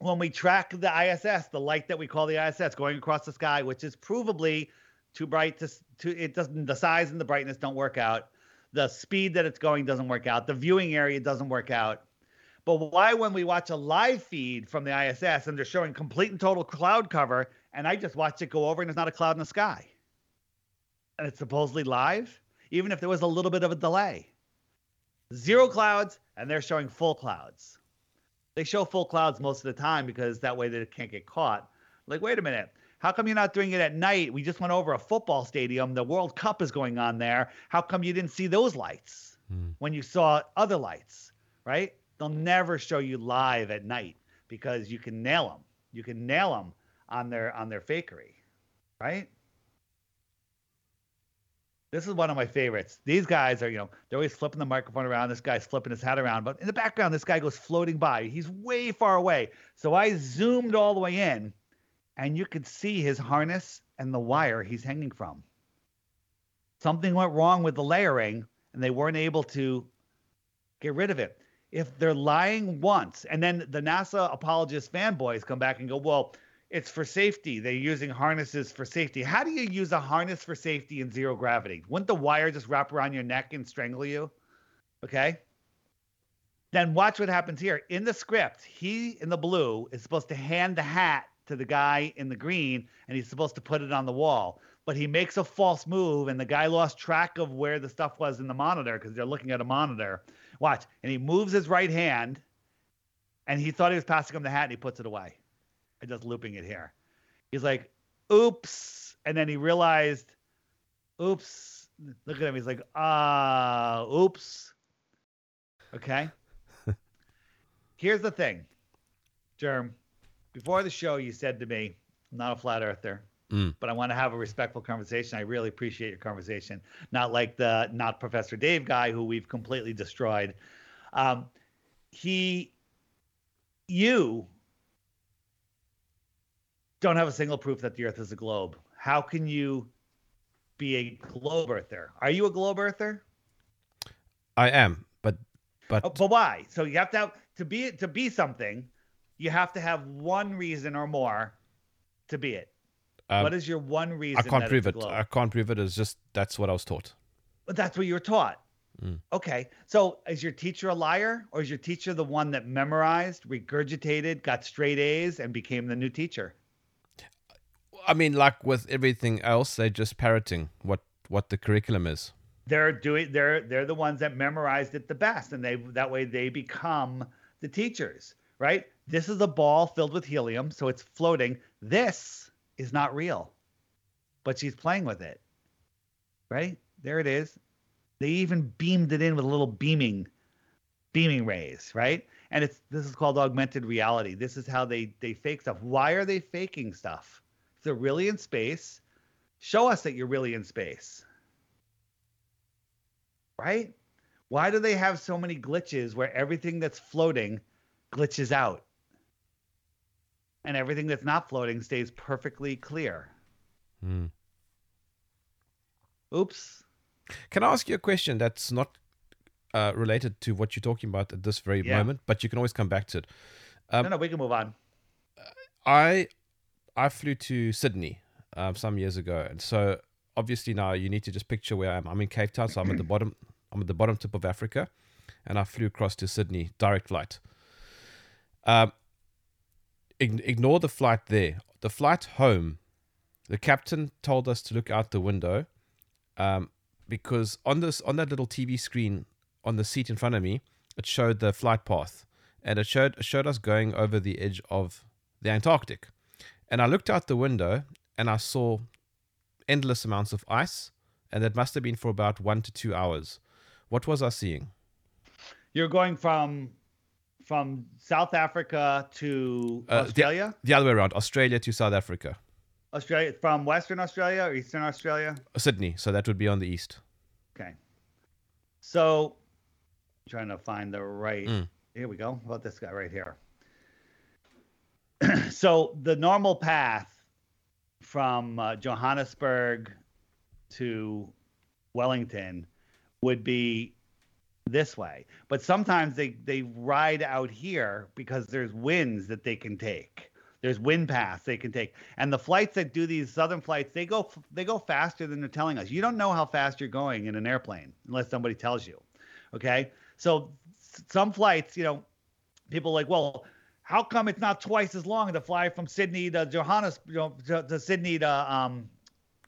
when we track the ISS, the light that we call the ISS going across the sky, which is provably too bright to, to it doesn't the size and the brightness don't work out. The speed that it's going doesn't work out. The viewing area doesn't work out. But why when we watch a live feed from the ISS and they're showing complete and total cloud cover and I just watched it go over and there's not a cloud in the sky? And it's supposedly live, even if there was a little bit of a delay. Zero clouds and they're showing full clouds. They show full clouds most of the time because that way they can't get caught. Like, wait a minute. How come you're not doing it at night? We just went over a football stadium. The World Cup is going on there. How come you didn't see those lights Hmm. when you saw other lights, right? They'll never show you live at night because you can nail them. You can nail them on their on their fakery, right? This is one of my favorites. These guys are, you know, they're always flipping the microphone around. This guy's flipping his hat around, but in the background, this guy goes floating by. He's way far away. So I zoomed all the way in, and you could see his harness and the wire he's hanging from. Something went wrong with the layering, and they weren't able to get rid of it. If they're lying once, and then the NASA apologist fanboys come back and go, well, it's for safety. They're using harnesses for safety. How do you use a harness for safety in zero gravity? Wouldn't the wire just wrap around your neck and strangle you? Okay. Then watch what happens here. In the script, he in the blue is supposed to hand the hat to the guy in the green and he's supposed to put it on the wall. But he makes a false move and the guy lost track of where the stuff was in the monitor because they're looking at a monitor. Watch. And he moves his right hand and he thought he was passing him the hat and he puts it away. I'm just looping it here. He's like, oops. And then he realized, oops. Look at him. He's like, ah, oops. Okay. [LAUGHS] Here's the thing, Germ. Before the show, you said to me, I'm not a flat earther, Mm. but I want to have a respectful conversation. I really appreciate your conversation. Not like the not Professor Dave guy who we've completely destroyed. Um, he, you don't have a single proof that the earth is a globe. How can you be a globe earther? Are you a globe earther? I am, but but Oh, but why? So you have to have to be to be something. You have to have one reason or more to be it. um, what is your one reason? I can't prove it. globe? I can't prove it. It's just that's what I was taught. But that's what you were taught. Mm. Okay. So is your teacher a liar or is your teacher the one that memorized, regurgitated, got straight A's, and became the new teacher? I mean, like with everything else, they're just parroting what what the curriculum is. They're doing they're they're the ones that memorized it the best, and they that way they become the teachers, right? This is a ball filled with helium, so it's floating. This is not real. But she's playing with it. Right? There it is. They even beamed it in with a little beaming beaming rays, right? And it's this is called augmented reality. This is how they they fake stuff. Why are they faking stuff? If they're really in space, show us that you're really in space. Right? Why do they have so many glitches where everything that's floating glitches out? And everything that's not floating stays perfectly clear. Mm. Oops. Can I ask you a question that's not uh, related to what you're talking about at this very Yeah. moment, but you can always come back to it? Um, no, no, we can move on. I I flew to Sydney um, some years ago, and so obviously now you need to just picture where I am. I'm in Cape Town, so I'm at the bottom. I'm at the bottom tip of Africa, and I flew across to Sydney direct flight. Um, ignore the flight there. The flight home, the captain told us to look out the window, um, because on this on that little TV screen on the seat in front of me, it showed the flight path, and it showed it showed us going over the edge of the Antarctic. And I looked out the window and I saw endless amounts of ice, and that must have been for about one to two hours. What was I seeing? You're going from from South Africa to Uh, the- Australia? The other way around, Australia to South Africa, Australia from Western Australia or Eastern Australia? Sydney. So that would be on the east. Okay. So trying to find the right. Mm. Here we go. How about this guy right here? [CLEARS THROAT] so the normal path from uh, Johannesburg to Wellington would be this way. But sometimes they they ride out here because there's winds that they can take. There's wind paths they can take. And the flights that do these southern flights, they go they go faster than they're telling us. You don't know how fast you're going in an airplane unless somebody tells you. Okay? So some flights, you know, people like, well, how come it's not twice as long to fly from Sydney to Johannes, you know, to, to Sydney to um.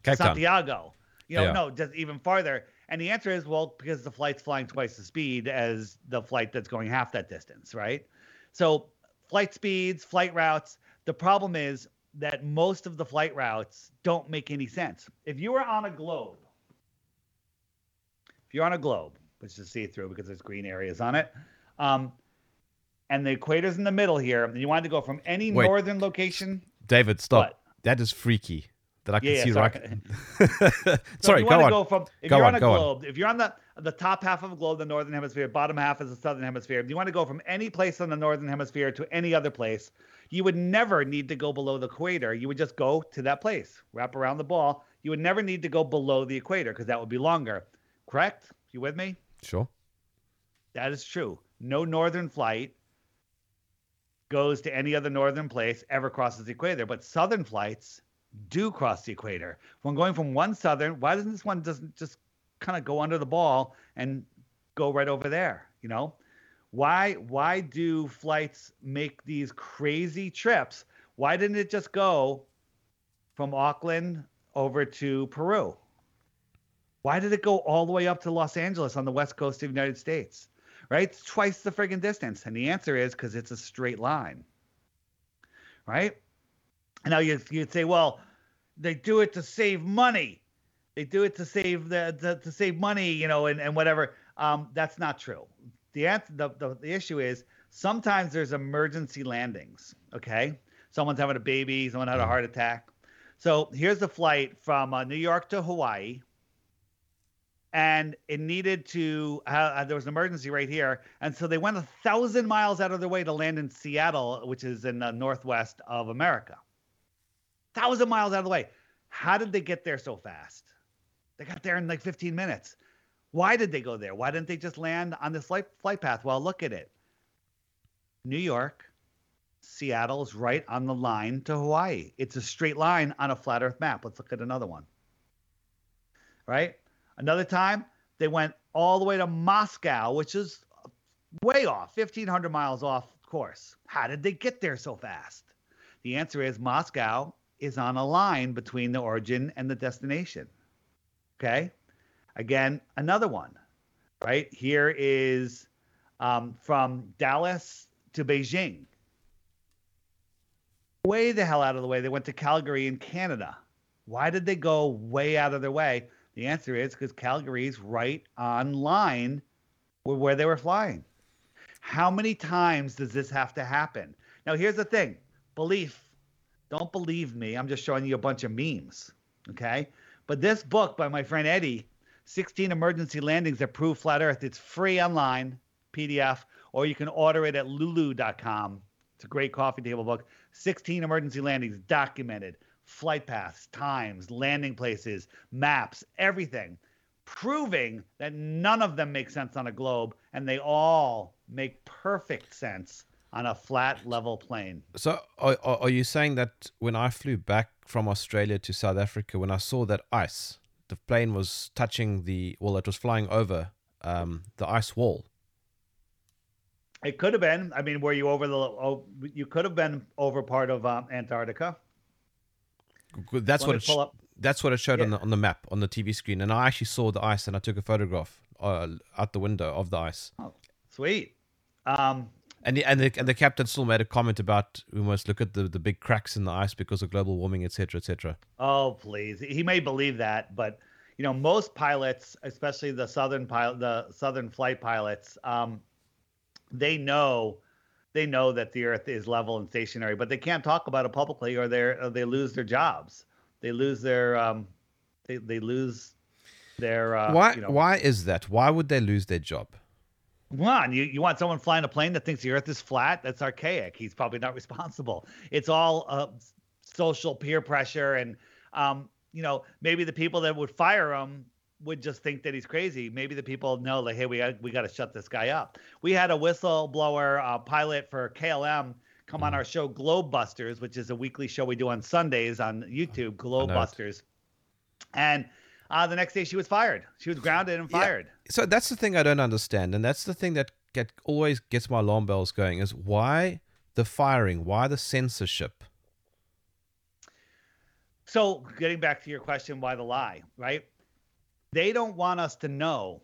Santiago? You know, Yeah. no, just even farther. And the answer is, well, because the flight's flying twice the speed as the flight that's going half that distance, right? So flight speeds, flight routes. The problem is that most of the flight routes don't make any sense. If you were on a globe, if you're on a globe, which is see through because there's green areas on it, um, and the equator's in the middle here, and you wanted to go from any Wait. northern location. David, stop. What? That is freaky. That I can Yeah, yeah, see sorry. right. [LAUGHS] So [LAUGHS] sorry, if you go want on. to go from if Go you're on, on, a go on. if you're on the the top half of a globe, the northern hemisphere, bottom half is the southern hemisphere. If you want to go from any place on the northern hemisphere to any other place, you would never need to go below the equator. You would just go to that place, wrap around the ball. You would never need to go below the equator because that would be longer. Correct? You with me? Sure. That is true. No northern flight goes to any other northern place ever crosses the equator, but southern flights do cross the equator. When going from one southern, why doesn't this one doesn't just kind of go under the ball and go right over there? You know, why why do flights make these crazy trips? Why didn't it just go from Auckland over to Peru? Why did it go all the way up to Los Angeles on the west coast of the United States? Right? It's twice the friggin' distance. And the answer is because it's a straight line. Right? Now you, you'd say, well, they do it to save money. They do it to save the, the to save money, you know, and, and whatever. Um, that's not true. The, answer, the, the the issue is sometimes there's emergency landings. Okay, someone's having a baby, someone had a heart attack. So here's a flight from uh, New York to Hawaii, and it needed to. Uh, there was an emergency right here, and so they went a thousand miles out of their way to land in Seattle, which is in the northwest of America. Thousand miles out of the way. How did they get there so fast? They got there in like 15 minutes. Why did they go there? Why didn't they just land on this flight flight path? Well, look at it. New York, Seattle's right on the line to Hawaii. It's a straight line on a flat Earth map. Let's look at another one. Right? Another time, they went all the way to Moscow, which is way off, 1,500 miles off course. How did they get there so fast? The answer is Moscow is on a line between the origin and the destination. Okay? Again, another one, right? Here is um, from Dallas to Beijing. Way the hell out of the way. They went to Calgary in Canada. Why did they go way out of their way? The answer is because Calgary's right on line with where they were flying. How many times does this have to happen? Now, here's the thing belief. Don't believe me. I'm just showing you a bunch of memes. Okay. But this book by my friend Eddie, 16 Emergency Landings That Prove Flat Earth, it's free online, PDF, or you can order it at lulu.com. It's a great coffee table book. 16 emergency landings documented, flight paths, times, landing places, maps, everything, proving that none of them make sense on a globe and they all make perfect sense on a flat level plane. So, are, are you saying that when I flew back from Australia to South Africa, when I saw that ice, the plane was touching the, well, it was flying over um, the ice wall? It could have been. I mean, were you over the? Oh, you could have been over part of um, Antarctica. That's Let what it. Sh- that's what it showed on the on the map on the TV screen, and I actually saw the ice, and I took a photograph uh, out the window of the ice. Oh, sweet. Um, And the, and the and the captain still made a comment about we must look at the, the big cracks in the ice because of global warming, etc., etc. Oh, please. He may believe that, but you know, most pilots, especially the southern pilot, the southern flight pilots, um, they know they know that the Earth is level and stationary, but they can't talk about it publicly, or they they lose their jobs. They lose their um, they they lose their uh, why You know, why is that? Why would they lose their job? Come on, you, you want someone flying a plane that thinks the Earth is flat? That's archaic. He's probably not responsible. It's all uh, social peer pressure, and um, you know maybe the people that would fire him would just think that he's crazy. Maybe the people know like, hey, we got we got to shut this guy up. We had a whistleblower uh, pilot for KLM come on our show Globebusters, which is a weekly show we do on Sundays on YouTube, Globebusters. And uh, the next day she was fired. She was grounded and fired. Yeah. So that's the thing I don't understand, and that's the thing that get always gets my alarm bells going is why the firing, why the censorship. So getting back to your question, why the lie, right? They don't want us to know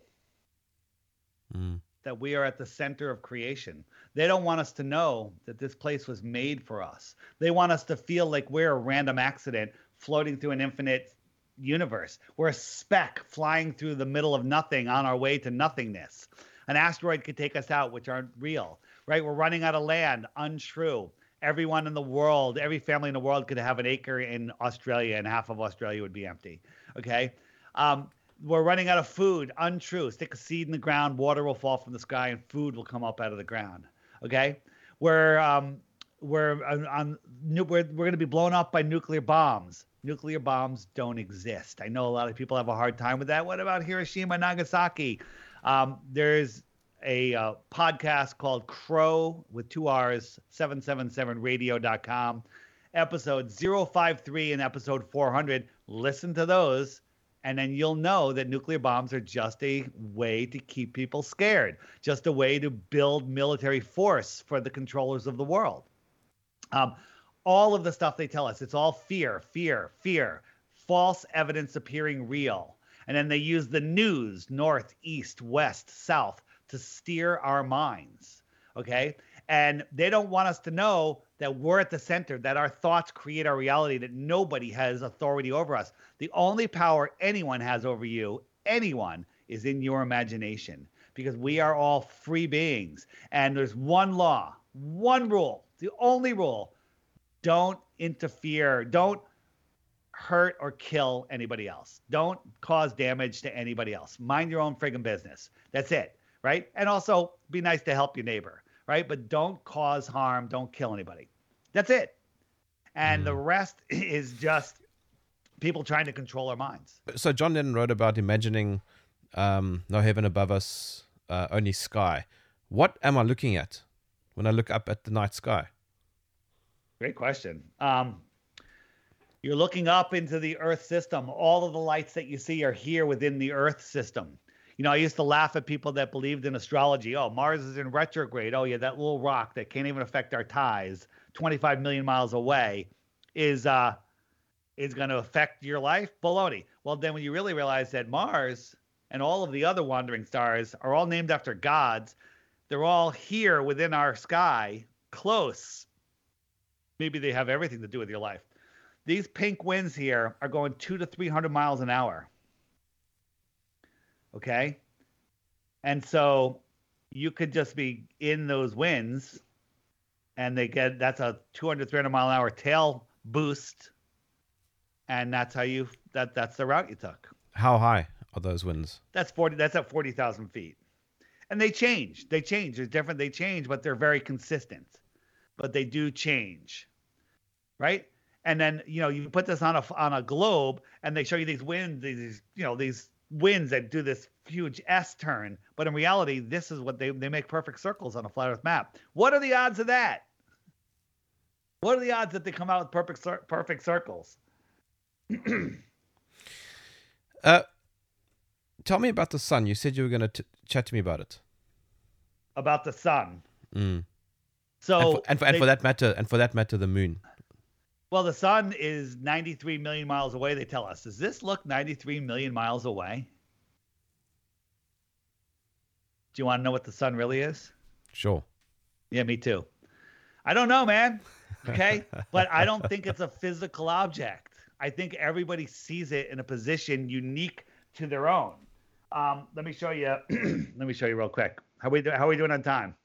Mm. that we are at the center of creation. They don't want us to know that this place was made for us. They want us to feel like we're a random accident floating through an infinite universe. We're a speck flying through the middle of nothing on our way to nothingness. An asteroid could take us out, which aren't real, right? We're running out of land, untrue. Everyone in the world, every family in the world could have an acre in Australia, and half of Australia would be empty. Okay. Um, we're running out of food. Untrue. Stick a seed in the ground, water will fall from the sky, and food will come up out of the ground. Okay, we're um, we're on, on we're we're going to be blown up by nuclear bombs. Nuclear bombs don't exist. I know a lot of people have a hard time with that. What about Hiroshima, Nagasaki? Um, there's a uh, podcast called Crow with two R's, 777radio.com, episode 053 and episode 400. Listen to those and then you'll know that nuclear bombs are just a way to keep people scared, just a way to build military force for the controllers of the world. Um, all of the stuff they tell us, it's all fear, fear, fear, false evidence appearing real. And then they use the news, north, east, west, south, to steer our minds. Okay. And they don't want us to know that we're at the center, that our thoughts create our reality, that nobody has authority over us. The only power anyone has over you, anyone, is in your imagination because we are all free beings. And there's one law, one rule, the only rule don't interfere, don't hurt or kill anybody else, don't cause damage to anybody else. Mind your own friggin' business. That's it, right? And also be nice to help your neighbor, right? But don't cause harm, don't kill anybody. That's it. And mm. the rest [LAUGHS] is just people trying to control our minds. So John Lennon wrote about imagining um, no heaven above us, uh, only sky. What am I looking at when I look up at the night sky? Great question. Um, you're looking up into the Earth system. All of the lights that you see are here within the Earth system. You know, I used to laugh at people that believed in astrology. Oh, Mars is in retrograde. Oh, yeah, that little rock that can't even affect our ties, 25 million miles away, is uh, is going to affect your life. Baloney. Well, then when you really realize that Mars and all of the other wandering stars are all named after gods, they're all here within our sky, close. Maybe they have everything to do with your life. These pink winds here are going two to 300 miles an hour. Okay. And so you could just be in those winds and they get that's a 200, 300 mile an hour tail boost. And that's how you, that that's the route you took. How high are those winds? That's 40, that's at 40,000 feet. And they change. They change. They're different. They change, but they're very consistent. But they do change. Right? and then you know you put this on a on a globe and they show you these winds these you know these winds that do this huge s turn. But in reality this is what they they make perfect circles on a flat earth map. What are the odds of that? What are the odds that they come out with perfect perfect circles? [CLEARS THROAT] Uh tell me about the sun. You said you were going to chat to me about it. About the sun. Mm. so and, for, and, for, and for that matter and for that matter the moon well, the sun is 93 million miles away, they tell us. Does this look 93 million miles away? Do you want to know what the sun really is? Sure. Yeah, me too. I don't know, man. Okay. [LAUGHS] but I don't think it's a physical object. I think everybody sees it in a position unique to their own. Um, let me show you. [CLEARS THROAT] let me show you real quick. How we do, how are we doing on time?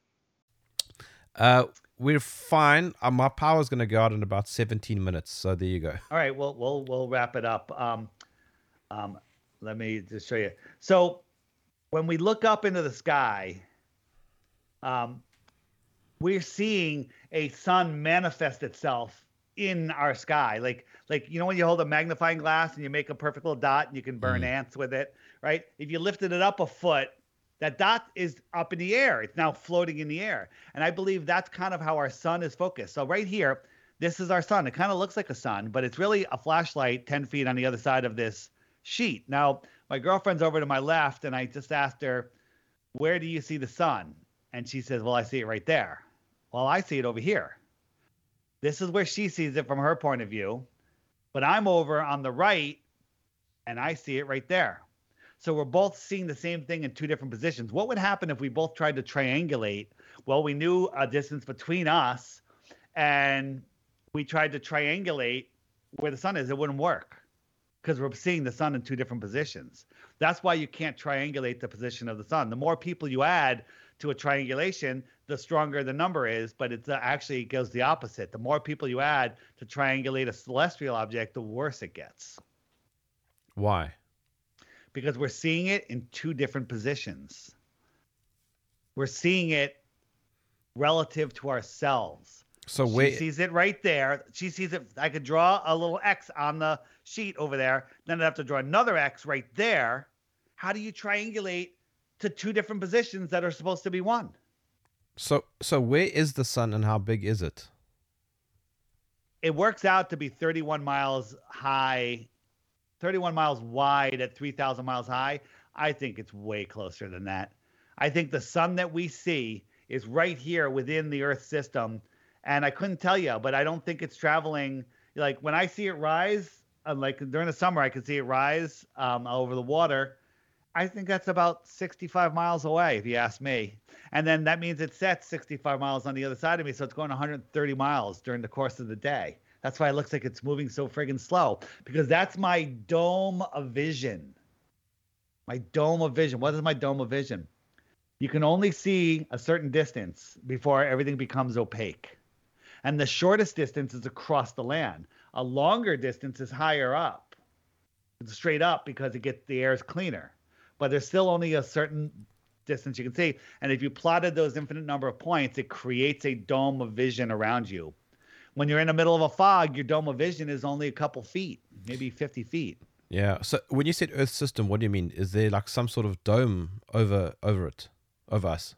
Uh, we're fine. Uh, my power's going to go out in about 17 minutes. So there you go. [LAUGHS] All right. Well, we'll we'll wrap it up. Um, um, let me just show you. So when we look up into the sky, um, we're seeing a sun manifest itself in our sky. Like like you know when you hold a magnifying glass and you make a perfect little dot and you can burn Mhm. ants with it, right? If you lifted it up a foot, that dot is up in the air. It's now floating in the air. And I believe that's kind of how our sun is focused. So right here, this is our sun. It kind of looks like a sun, but it's really a flashlight 10 feet on the other side of this sheet. Now, my girlfriend's over to my left, and I just asked her, Where do you see the sun? And she says, Well, I see it right there. Well, I see it over here. This is where she sees it from her point of view, but I'm over on the right and I see it right there. So we're both seeing the same thing in two different positions. What would happen if we both tried to triangulate? Well, we knew a distance between us and we tried to triangulate where the sun is. It wouldn't work because we're seeing the sun in two different positions. That's why you can't triangulate the position of the sun. The more people you add to a triangulation, the stronger the number is, but uh, it actually goes the opposite. The more people you add to triangulate a celestial object, the worse it gets Why? Because we're seeing it in two different positions. We're seeing it relative to ourselves. So she sees it right there. She sees it. I could draw a little X on the sheet over there. Then I'd have to draw another X right there. How do you triangulate to two different positions that are supposed to be one? So so where is the sun and how big is it? It works out to be 31 miles high, 31 miles wide at 3,000 miles high. I think it's way closer than that. I think the sun that we see is right here within the Earth system. And I couldn't tell you, but I don't think it's traveling. Like when I see it rise, uh, like during the summer, I can see it rise um, over the water. I think that's about 65 miles away, if you ask me. And then that means it sets 65 miles on the other side of me. So it's going 130 miles during the course of the day. That's why it looks like it's moving so friggin' slow because that's my dome of vision. My dome of vision. What is my dome of vision? You can only see a certain distance before everything becomes opaque. And the shortest distance is across the land. A longer distance is higher up. It's straight up because it gets the air is cleaner. But there's still only a certain distance you can see. And if you plotted those infinite number of points, it creates a dome of vision around you. When you're in the middle of a fog, your dome of vision is only a couple feet, maybe 50 feet. Yeah. So when you said Earth system, what do you mean? Is there like some sort of dome over over it, over us?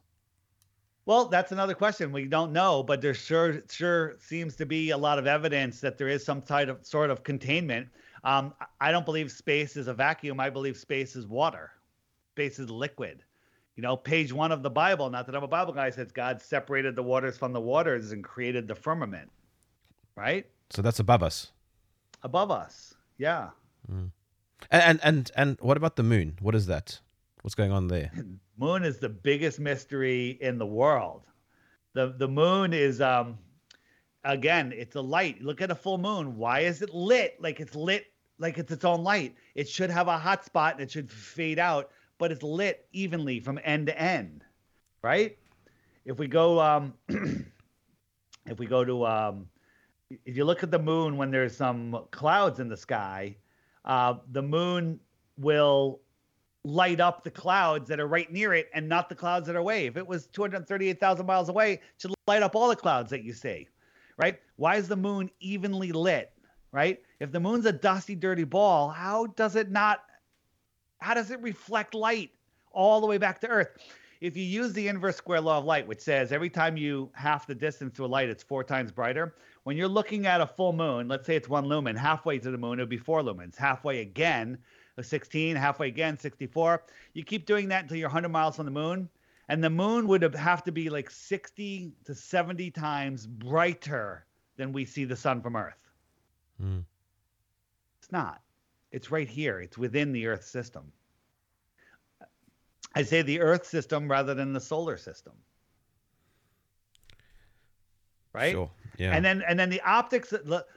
Well, that's another question. We don't know, but there sure sure seems to be a lot of evidence that there is some type of sort of containment. Um, I don't believe space is a vacuum. I believe space is water. Space is liquid. You know, page one of the Bible. Not that I'm a Bible guy. Says God separated the waters from the waters and created the firmament. Right So that's above us. above us. Yeah. And and and, and what about the moon? What is that? What's going on there? [LAUGHS] moon is the biggest mystery in the world. The the moon is um again, it's a light. Look at a full moon. Why is it lit? Like it's lit like it's its own light. It should have a hot spot and it should fade out, but it's lit evenly from end to end. Right? If we go um [CLEARS THROAT] if we go to um if you look at the moon when there's some clouds in the sky, uh, the moon will light up the clouds that are right near it and not the clouds that are away. If it was 238,000 miles away, it should light up all the clouds that you see, right? Why is the moon evenly lit, right? If the moon's a dusty, dirty ball, how does it not, how does it reflect light all the way back to Earth? If you use the inverse square law of light, which says every time you half the distance to a light, it's four times brighter. When you're looking at a full moon, let's say it's one lumen, halfway to the moon, it would be four lumens. Halfway again, 16, halfway again, 64. You keep doing that until you're 100 miles from the moon. And the moon would have to be like 60 to 70 times brighter than we see the sun from Earth. Hmm. It's not. It's right here. It's within the Earth system. I say the Earth system rather than the solar system. Right? Sure. Yeah. And then and then the optics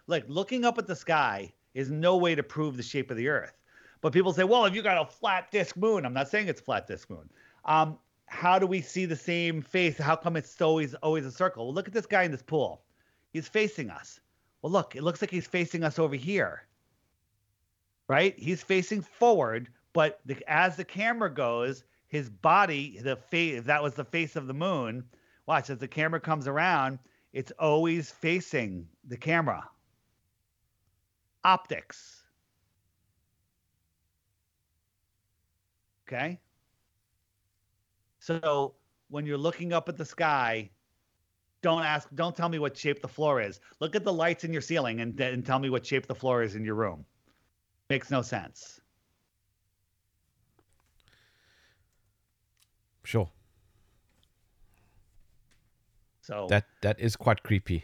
like looking up at the sky is no way to prove the shape of the earth. But people say, well, if you got a flat disk moon, I'm not saying it's flat disk moon. Um, how do we see the same face? How come it's always always a circle? Well, look at this guy in this pool. He's facing us. Well, look, it looks like he's facing us over here. Right? He's facing forward, but the, as the camera goes, his body, the face, that was the face of the moon, watch as the camera comes around, it's always facing the camera. Optics. Okay. So when you're looking up at the sky, don't ask, don't tell me what shape the floor is. Look at the lights in your ceiling and, and tell me what shape the floor is in your room. Makes no sense. Sure. So That that is quite creepy.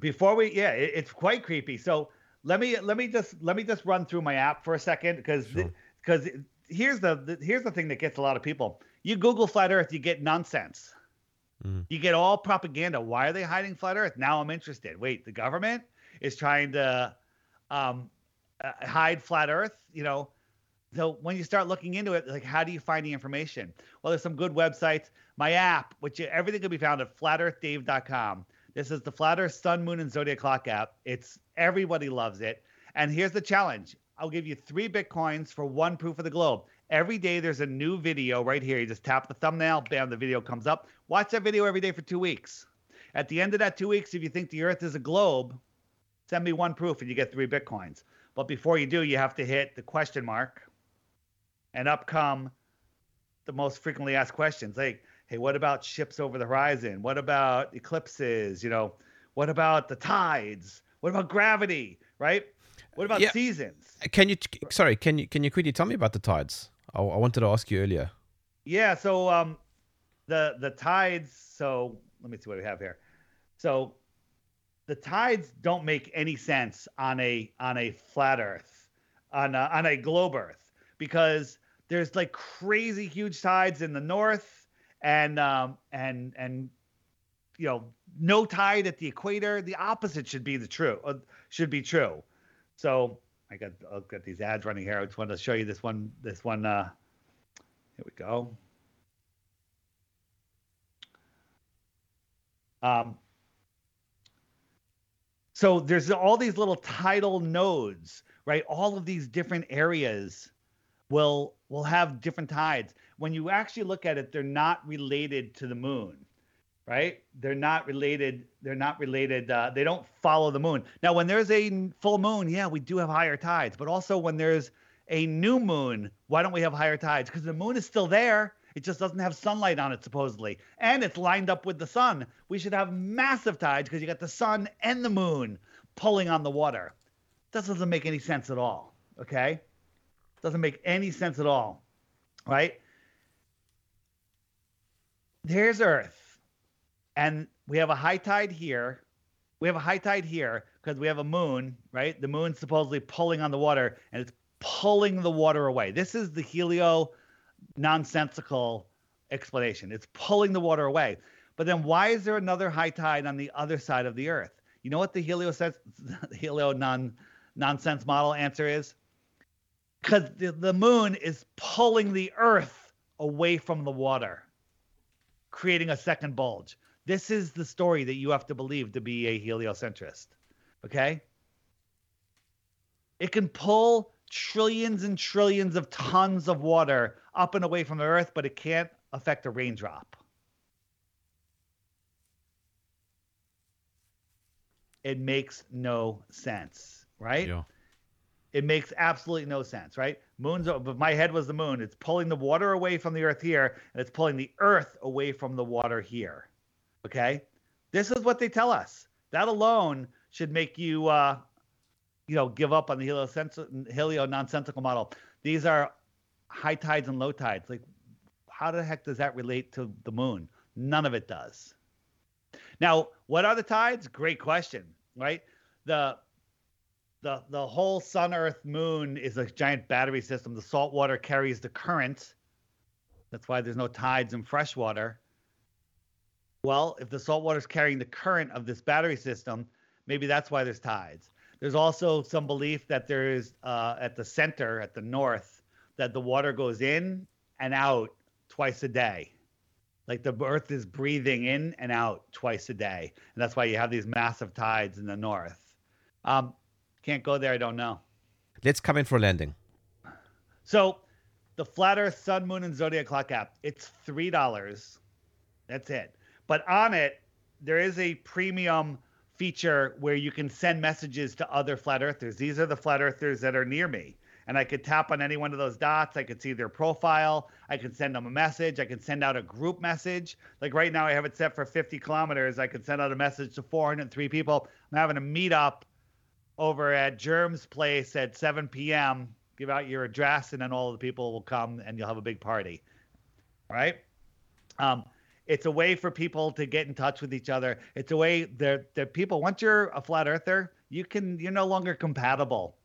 before we, yeah, it, it's quite creepy. So let me let me just let me just run through my app for a second because Sure. because here's the, the here's the thing that gets a lot of people. You Google flat Earth, you get nonsense. Mm. You get all propaganda. Why are they hiding flat Earth? Now I'm interested. Wait, the government is trying to um, uh, hide flat Earth. You know, so when you start looking into it, like how do you find the information? Well, there's some good websites. My app, which everything can be found at flatearthdave.com. This is the Flat Earth Sun, Moon, and Zodiac Clock app. It's everybody loves it. And here's the challenge: I'll give you three bitcoins for one proof of the globe. Every day there's a new video right here. You just tap the thumbnail, bam, the video comes up. Watch that video every day for two weeks. At the end of that two weeks, if you think the Earth is a globe, send me one proof and you get three bitcoins. But before you do, you have to hit the question mark, and up come the most frequently asked questions like, hey, what about ships over the horizon? What about eclipses? You know, what about the tides? What about gravity? Right? What about Yeah. seasons? Can you sorry, can you can you quickly tell me about the tides? I, I wanted to ask you earlier. Yeah, so um the the tides, so let me see what we have here. So the tides don't make any sense on a on a flat earth, on a, on a globe earth because there's like crazy huge tides in the north and um and and you know no tide at the equator. The opposite should be the true uh, should be true. So i got i've got these ads running here. I just wanted to show you this one this one uh here we go. Um so there's all these little tidal nodes right? All of these different areas will will have different tides. When you actually look at it they're not related to the moon right? They're not related they're not related uh, they don't follow the moon. Now when there's a full moon yeah we do have higher tides but also when there's a new moon why don't we have higher tides? Because the moon is still there it just doesn't have sunlight on it supposedly. And it's lined up with the sun. We should have massive tides because you got the sun and the moon pulling on the water. That doesn't make any sense at all okay doesn't make any sense at all right? There's earth and we have a high tide here. We have a high tide here because we have a moon right? The moon's supposedly pulling on the water and it's pulling the water away. This is the helio nonsensical explanation. It's pulling the water away. But then why is there another high tide on the other side of the earth? You know what the helio [LAUGHS] helio non nonsense model answer is because the, the moon is pulling the earth away from the water creating a second bulge. This is the story that you have to believe to be a heliocentrist okay? It can pull trillions and trillions of tons of water up and away from the earth but it can't affect a raindrop. It makes no sense right? Yeah. It makes absolutely no sense, right? Moon's but my head was the moon. It's pulling the water away from the earth here, and it's pulling the earth away from the water here. Okay? This is what they tell us. That alone should make you uh you know, give up on the heliocent- helio nonsensical model. These are high tides and low tides. Like how the heck does that relate to the moon? None of it does. Now, what are the tides? Great question, right? The the the whole sun earth moon is a giant battery system. The salt water carries the current. That's why there's no tides in fresh water. Well if the salt water is carrying the current of this battery system maybe that's why there's tides. There's also some belief that there is uh, at the center at the north that the water goes in and out twice a day. Like the earth is breathing in and out twice a day. And that's why you have these massive tides in the north. Um, can't go there. I don't know. Let's come in for a landing. So the Flat Earth Sun, Moon, and Zodiac Clock app. It's three dollars. That's it. But on it, there is a premium feature where you can send messages to other flat earthers. These are the flat earthers that are near me. And I could tap on any one of those dots. I could see their profile. I could send them a message. I could send out a group message. Like right now, I have it set for 50 kilometers. I could send out a message to 403 people. I'm having a meetup over at Germ's place at 7 p.m. Give out your address, and then all the people will come, and you'll have a big party. All right. Um, it's a way for people to get in touch with each other. It's a way that that people once you're a flat earther, you can you're no longer compatible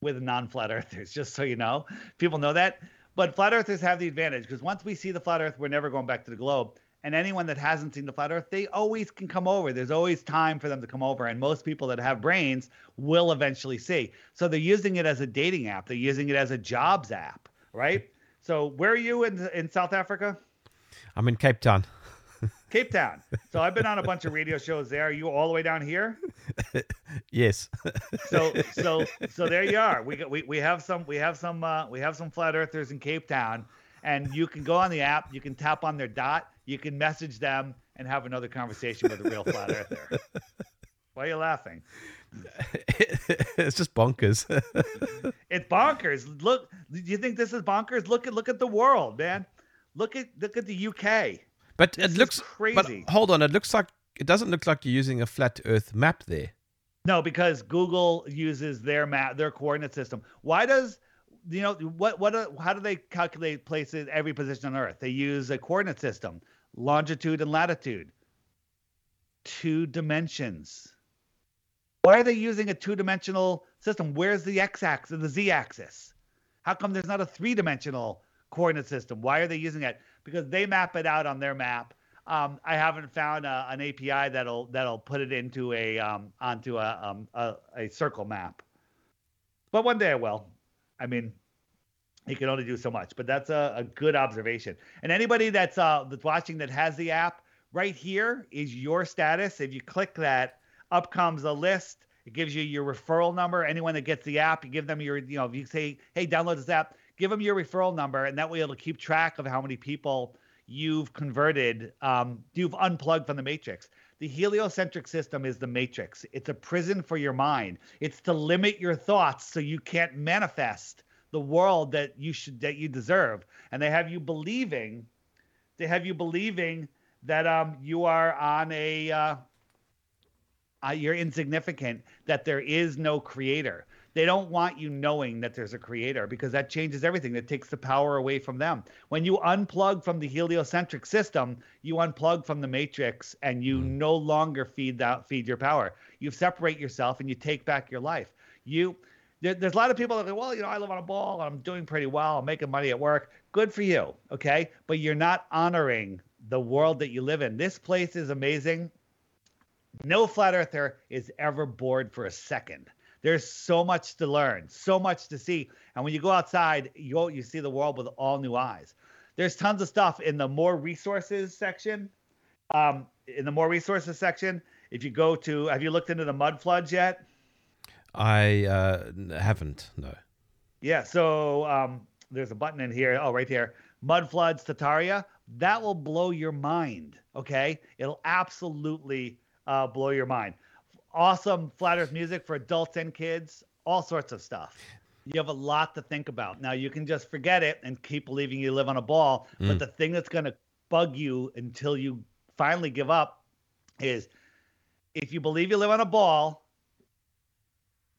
with non-flat earthers. [LAUGHS] Just so you know, people know that. But flat earthers have the advantage because once we see the flat Earth, we're never going back to the globe. And anyone that hasn't seen the flat Earth, they always can come over. There's always time for them to come over. And most people that have brains will eventually see. So they're using it as a dating app. They're using it as a jobs app, right? So where are you in in South Africa? I'm in Cape Town. [LAUGHS] Cape Town. So I've been on a bunch of radio shows there. Are you all the way down here? [LAUGHS] yes. so [LAUGHS] so so there you are. We we we have some we have some uh, we have some flat earthers in Cape Town, and you can go on the app. You can tap on their dot. You can message them and have another conversation with a real flat earther. [LAUGHS] Why are you laughing? [LAUGHS] it's just bonkers. [LAUGHS] it's bonkers. Look, do you think this is bonkers? Look at look at the world, man. Look at look at the UK. But this it looks crazy. But hold on, it looks like it doesn't look like you're using a flat Earth map there. No, because Google uses their map, their coordinate system. Why does you know what what how do they calculate places every position on Earth? They use a coordinate system, longitude and latitude. Two dimensions. Why are they using a two-dimensional system? Where's the x-axis and the z-axis? How come there's not a three-dimensional coordinate system? Why are they using it? Because they map it out on their map. Um, I haven't found a, an API that'll that'll put it into a um, onto a, um, a, a circle map. But one day I will. I mean, he can only do so much, but that's a, a good observation. And anybody that's uh, that's watching that has the app, right here is your status. If you click that, up comes a list. It gives you your referral number. Anyone that gets the app, you give them your, you know, if you say, hey, download this app, give them your referral number, and that way it'll keep track of how many people you've converted, um, you've unplugged from the matrix. The heliocentric system is the matrix. It's a prison for your mind. It's to limit your thoughts so you can't manifest the world that you should that you deserve. And they have you believing, they have you believing that um, you are on a uh, uh, you're insignificant, that there is no creator. They don't want you knowing that there's a creator because that changes everything. That takes the power away from them. When you unplug from the heliocentric system, you unplug from the matrix and you mm. no longer feed that feed your power. You separate yourself and you take back your life. You there, there's a lot of people that go, well, you know, I live on a ball, and I'm doing pretty well, I'm making money at work. Good for you, okay? But you're not honoring the world that you live in. This place is amazing. No flat earther is ever bored for a second. There's so much to learn, so much to see. And when you go outside, you you see the world with all new eyes. There's tons of stuff in the more resources section. Um, in the more resources section, if you go to, have you looked into the mud floods yet? I uh, haven't. No. Yeah. So um, there's a button in here. Oh, right here. Mud floods, Tataria. That will blow your mind. Okay. It'll absolutely uh, blow your mind awesome flat earth music for adults and kids, all sorts of stuff. You have a lot to think about. Now you can just forget it and keep believing you live on a ball. Mm. But the thing that's going to bug you until you finally give up is if you believe you live on a ball,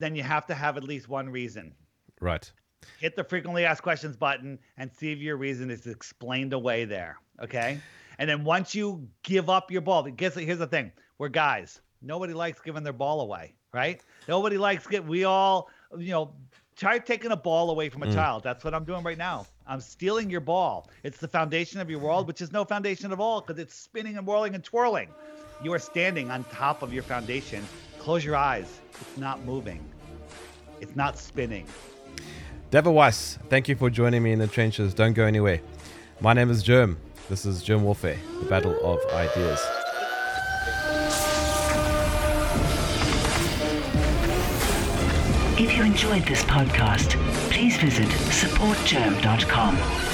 then you have to have at least one reason. Right. Hit the frequently asked questions button and see if your reason is explained away there. Okay. And then once you give up your ball, guess here's the thing: we're guys. Nobody likes giving their ball away, right? Nobody likes get. We all, you know, try taking a ball away from a mm. child. That's what I'm doing right now. I'm stealing your ball. It's the foundation of your world, which is no foundation at all because it's spinning and whirling and twirling. You are standing on top of your foundation. Close your eyes. It's not moving. It's not spinning. David Weiss, thank you for joining me in the trenches. Don't go anywhere. My name is Germ. This is Germ Warfare, the battle of ideas. If you enjoyed this podcast, please please visit supportgerm.com.